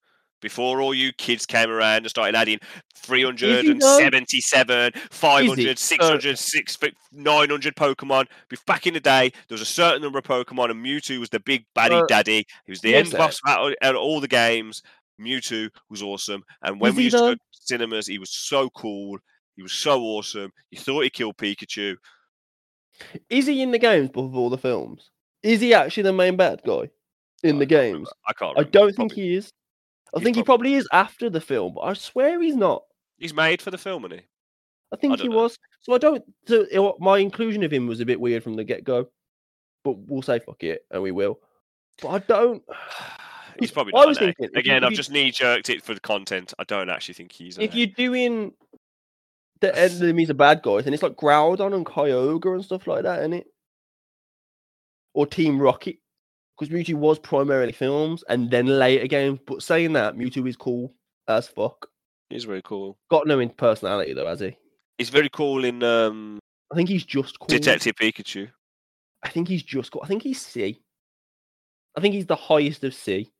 Before all you kids came around and started adding 377, 500, 600, 6, 900 Pokemon. Back in the day, there was a certain number of Pokemon, and Mewtwo was the big baddie Uh, daddy. He was the end boss at all the games. Mewtwo was awesome. And when we he used to go to cinemas, he was so cool. He was so awesome. You thought he killed Pikachu. Is he in the games before the films? Is he actually the main bad guy in I the can't remember. games? I can't I don't think he is. I he's think he probably- is after the film, but I swear he's not. He's made for the film, isn't he? I think he know. was. So I don't. So it my inclusion of him was a bit weird from the get go, but we'll say fuck it, and we will. But I don't. He's probably I was thinking, you- Again, I've you- just knee jerked it for the content. I don't actually think he's. If you're doing the enemies are bad guys, then it's like Groudon and Kyogre and stuff like that, isn't it? Or Team Rocket, because Mewtwo was primarily films and then later games. But saying that, Mewtwo is cool as fuck. he's very cool. Got no in personality though, has he? He's very cool in um, I think he's just cool. Detective Pikachu. I think he's just cool. I think he's C. I think he's the highest of C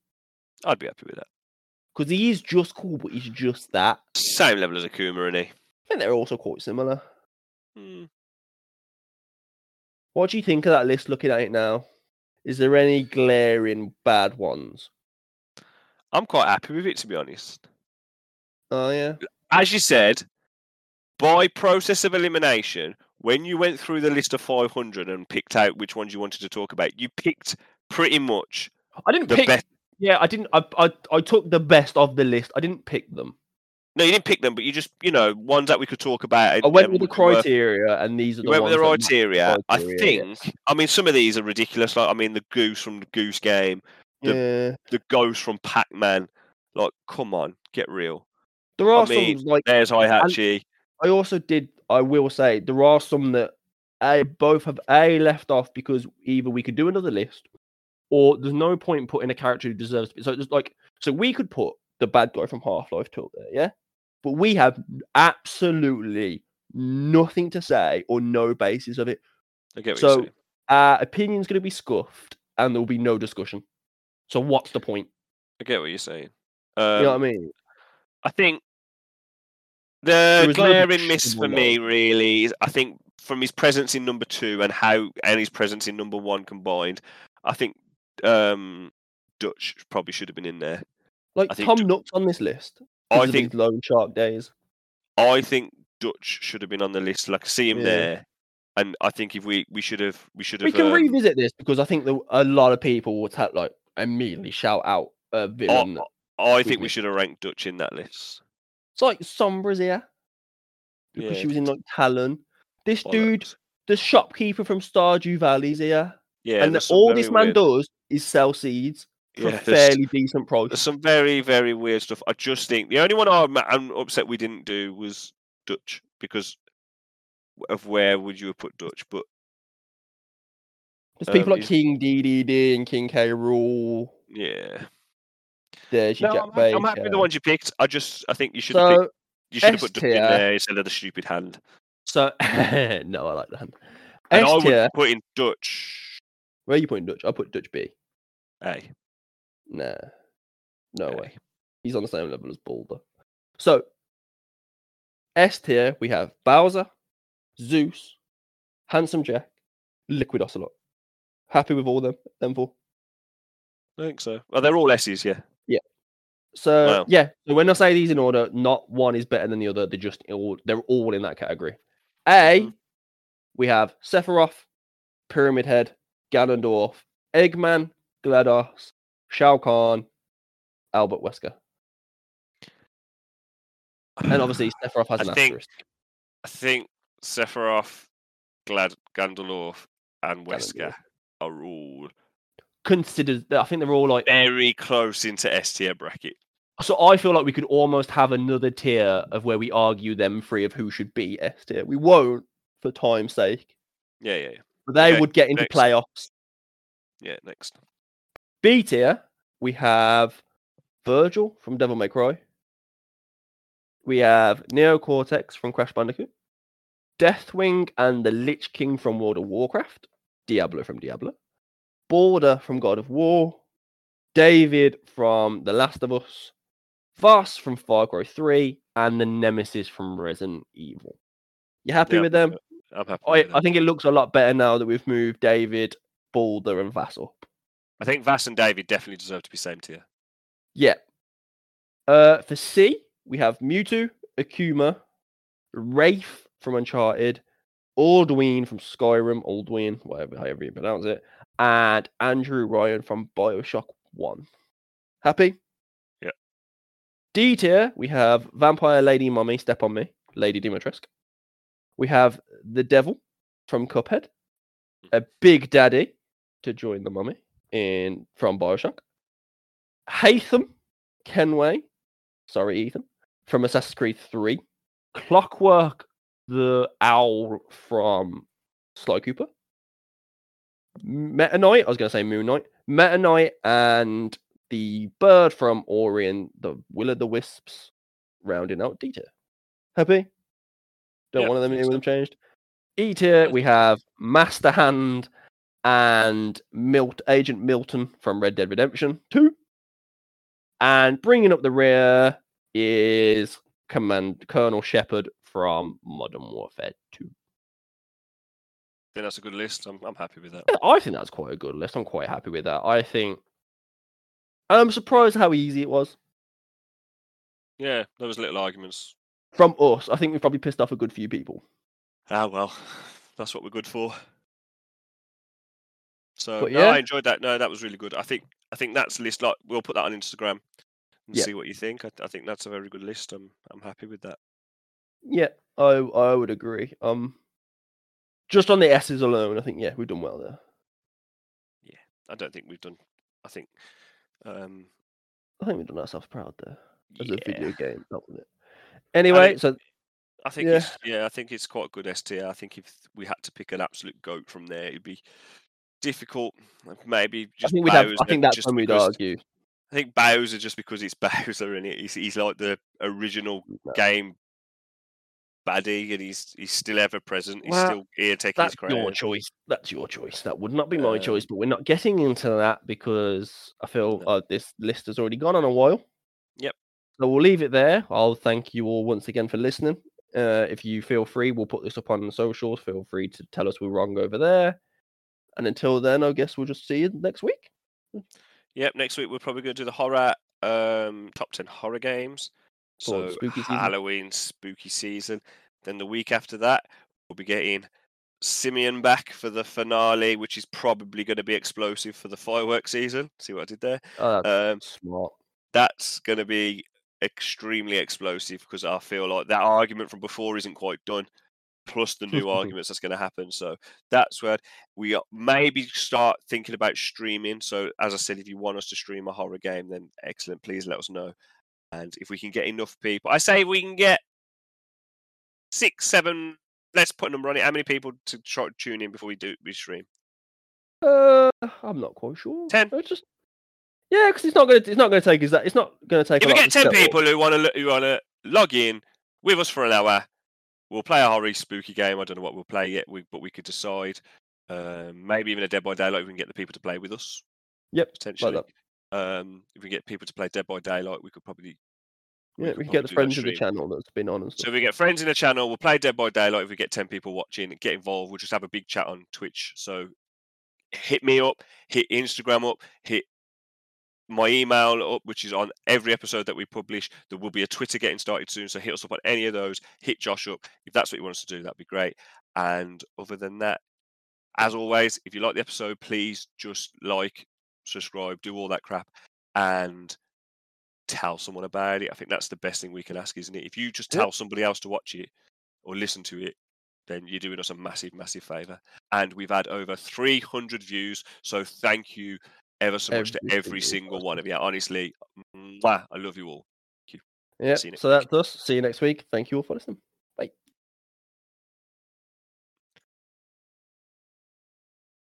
I'd be happy with that. because he is just cool, but he's just that. Same level as Akuma, isn't he? I think they're also quite similar. Hmm. What do you think of that list looking at it now? Is there any glaring bad ones? I'm quite happy with it, to be honest. Oh yeah. As you said, by process of elimination, when you went through the list of 500 and picked out which ones you wanted to talk about, you picked pretty much I didn't the pick. best. Yeah, I didn't. I, I I took the best of the list. I didn't pick them. No, you didn't pick them, but you just, you know, ones that we could talk about. I went with the would be worth- criteria, and these are the went with the ones that match criteria. I think. I mean, some of these are ridiculous. Like, I mean, the goose from the Goose Game, the- Yeah, the ghost from Pac Man. Like, come on, get real. there are mean, some like There's Heihachi. I also did. I will say there are some that a both have a left off because either we could do another list, or there's no point in putting a character who deserves to be. So it's like so we could put the bad guy from Half Life Two there, yeah, but we have absolutely nothing to say or no basis of it. I get what so- you're saying. Our opinion's going to be scuffed, and there will be no discussion. So what's the point? I get what you're saying. you know what I Um, mean? I think the was no glaring miss for me really is I think from his presence in number two and how and his presence in number one combined, I think um Dutch probably should have been in there. Like Tom Nook's on this list. I think Lone Shark days. I think Dutch should have been on the list. Like see him Yeah. there, and I think if we we should have we should have We can um, revisit this because I think that a lot of people will have, like immediately shout out a villain. that- I think we should have ranked Dutch in that list. It's like Sombra's here because Yeah, she was in like Talon. This dude, the shopkeeper from Stardew Valley's here, Yeah, and the- all this man weird- does is sell seeds for Yeah, fairly decent price. There's some very, very weird stuff. I just think the only one I'm, I'm upset we didn't do was Dutch because of where would you have put Dutch? But There's people um, like he's- King DDD and King K. Rool. yeah, There's your no, Jack I'm, happy- I'm happy with the ones you picked. I just I think you should have So, picked, you should have put Dutch in there instead of the stupid hand. so no, I like that. And I S would put in Dutch. Where are you putting Dutch? I put Dutch B. A. Nah, no A. way. He's on the same level as Baldur. So, S tier, we have Bowser, Zeus, Handsome Jack, Liquid Ocelot. Happy with all them, them four. I think so. Well, they're all S's, yeah. Yeah. So Wow. yeah, so when I say these in order, not one is better than the other. They're just all they're all in that category. A, Mhm. we have Sephiroth, Pyramid Head, Ganondorf, Eggman, GLaDOS, Shao Kahn, Albert Wesker, and obviously Sephiroth has I an think- asterisk. I think Sephiroth, Glad Gandalf, and Wesker are all Considered, I think they're all like. very close into S tier bracket. So I feel like we could almost have another tier of where we argue them three of who should be S tier. We won't for time's sake, Yeah, yeah, yeah. but they Okay, would get into next. playoffs. Yeah, next. B tier, we have Vergil from Devil May Cry. We have Neo Cortex from Crash Bandicoot. Deathwing and the Lich King from World of Warcraft. Diablo from Diablo. Baldur from God of War. David from The Last of Us. Vaas from Far Cry 3. And the Nemesis from Resident Evil. You happy Yeah, with them? I'm happy. I, I think it looks a lot better now that we've moved David, Baldur, and Vaas up. I think Vaas and David definitely deserve to be same tier. Yeah. Uh, for C, we have Mewtwo, Akuma, Rafe from Uncharted, Alduin from Skyrim, Alduin, whatever, however you pronounce it, and Andrew Ryan from Bioshock 1. Happy? Yeah. D tier, we have Vampire Lady Mummy, Step on Me, Lady Dimitrescu. We have The Devil from Cuphead, a Big Daddy to join the Mummy in from Bioshock. Haytham Kenway, sorry, Ethan, from Assassin's Creed 3. Clockwerk, the owl from Sly Cooper. Meta Knight, I was going to say Moon Knight. Meta Knight and the bird from Ori and the Will of the Wisps rounding out D tier. Happy? Don't Yeah, want them think any of so. them changed. E tier, we have Master Hand and Milt Agent Milton from Red Dead Redemption 2. And bringing up the rear is Command Colonel Shepard from Modern Warfare 2. I think that's a good list. I'm, I'm happy with that. Yeah, I think that's quite a good list. I'm quite happy with that. I think I'm surprised how easy it was Yeah, there was little arguments. from us. I think we probably pissed off a good few people. Ah well, That's what we're good for. So But no, yeah. I enjoyed that. No, that was really good. I think I think that's a list. Like we'll put that on Instagram and Yeah. see what you think. I, I think that's a very good list. I'm I'm happy with that. Yeah, I I would agree. Um, just on the S's alone, I think yeah, we've done well there. Yeah, I don't think we've done. I think. Um, I think we've done ourselves proud there as a video game, not with it. Anyway, so I think Yeah. it's yeah, I think it's quite a good STR. I think if we had to pick an absolute goat from there, it'd be difficult. Maybe I think we'd have. I Bowser, think that's just when we'd because- argue. I think Bowser just because it's Bowser and he's he's like the original No. game baddie and he's he's still ever present. He's Well, still here taking his That's your choice. That's your choice. That would not be my Um, choice, but we're not getting into that because I feel No. uh, this list has already gone on a while. Yep. So we'll leave it there. I'll thank you all once again for listening. Uh, if you feel free, we'll put this up on the socials. Feel free to tell us we're wrong over there. And until then, I guess we'll just see you next week. Yep, next week we're probably going to do the horror um, top ten horror games. So spooky. Halloween spooky season. Then the week after that, we'll be getting Simeon back for the finale, which is probably going to be explosive for the fireworks season. See what I did there? Oh, that's Um, smart. that's going to be extremely explosive because I feel like that argument from before isn't quite done. Plus the new arguments that's going to happen. So that's where we maybe start thinking about streaming. So as I said, if you want us to stream a horror game, then excellent. Please let us know. And if we can get enough people, I say we can get six, seven. Let's put a number on it. How many people to try to tune in before we do we stream? Uh, I'm not quite sure. 10? It's just yeah, because it's not gonna. It's not gonna take is that. It's not gonna take. If a we lot get ten up. people who want to who want to log in with us for an hour, we'll play a horror spooky game. I don't know what we'll play yet, we, but we could decide. Um, maybe even a Dead by Daylight. If We can get the people to play with us Yep, potentially. that. Um, if we get people to play Dead by Daylight, we could probably. we Yeah, could we can get the friends of the channel that's been on So if we get friends in the channel, we'll play Dead by Daylight. If we get ten people watching, get involved. We'll just have a big chat on Twitch. So hit me up, hit Instagram up, hit my email up, which is on every episode that we publish. There will be a Twitter getting started soon, so hit us up on any of those. Hit Josh up if that's what you want us to do. That'd be great. And other than that, as always, if you like the episode, please just like, subscribe, do all that crap, and tell someone about it. I think that's the best thing we can ask, isn't it? If you just tell somebody else to watch it or listen to it, then you're doing us a massive, massive favor. And we've had over 300 views, so thank you ever so much to Every single one of you. Honestly, mwah, I love you all. Yeah, see you next so week. that's us. See you next week. Thank you all for listening.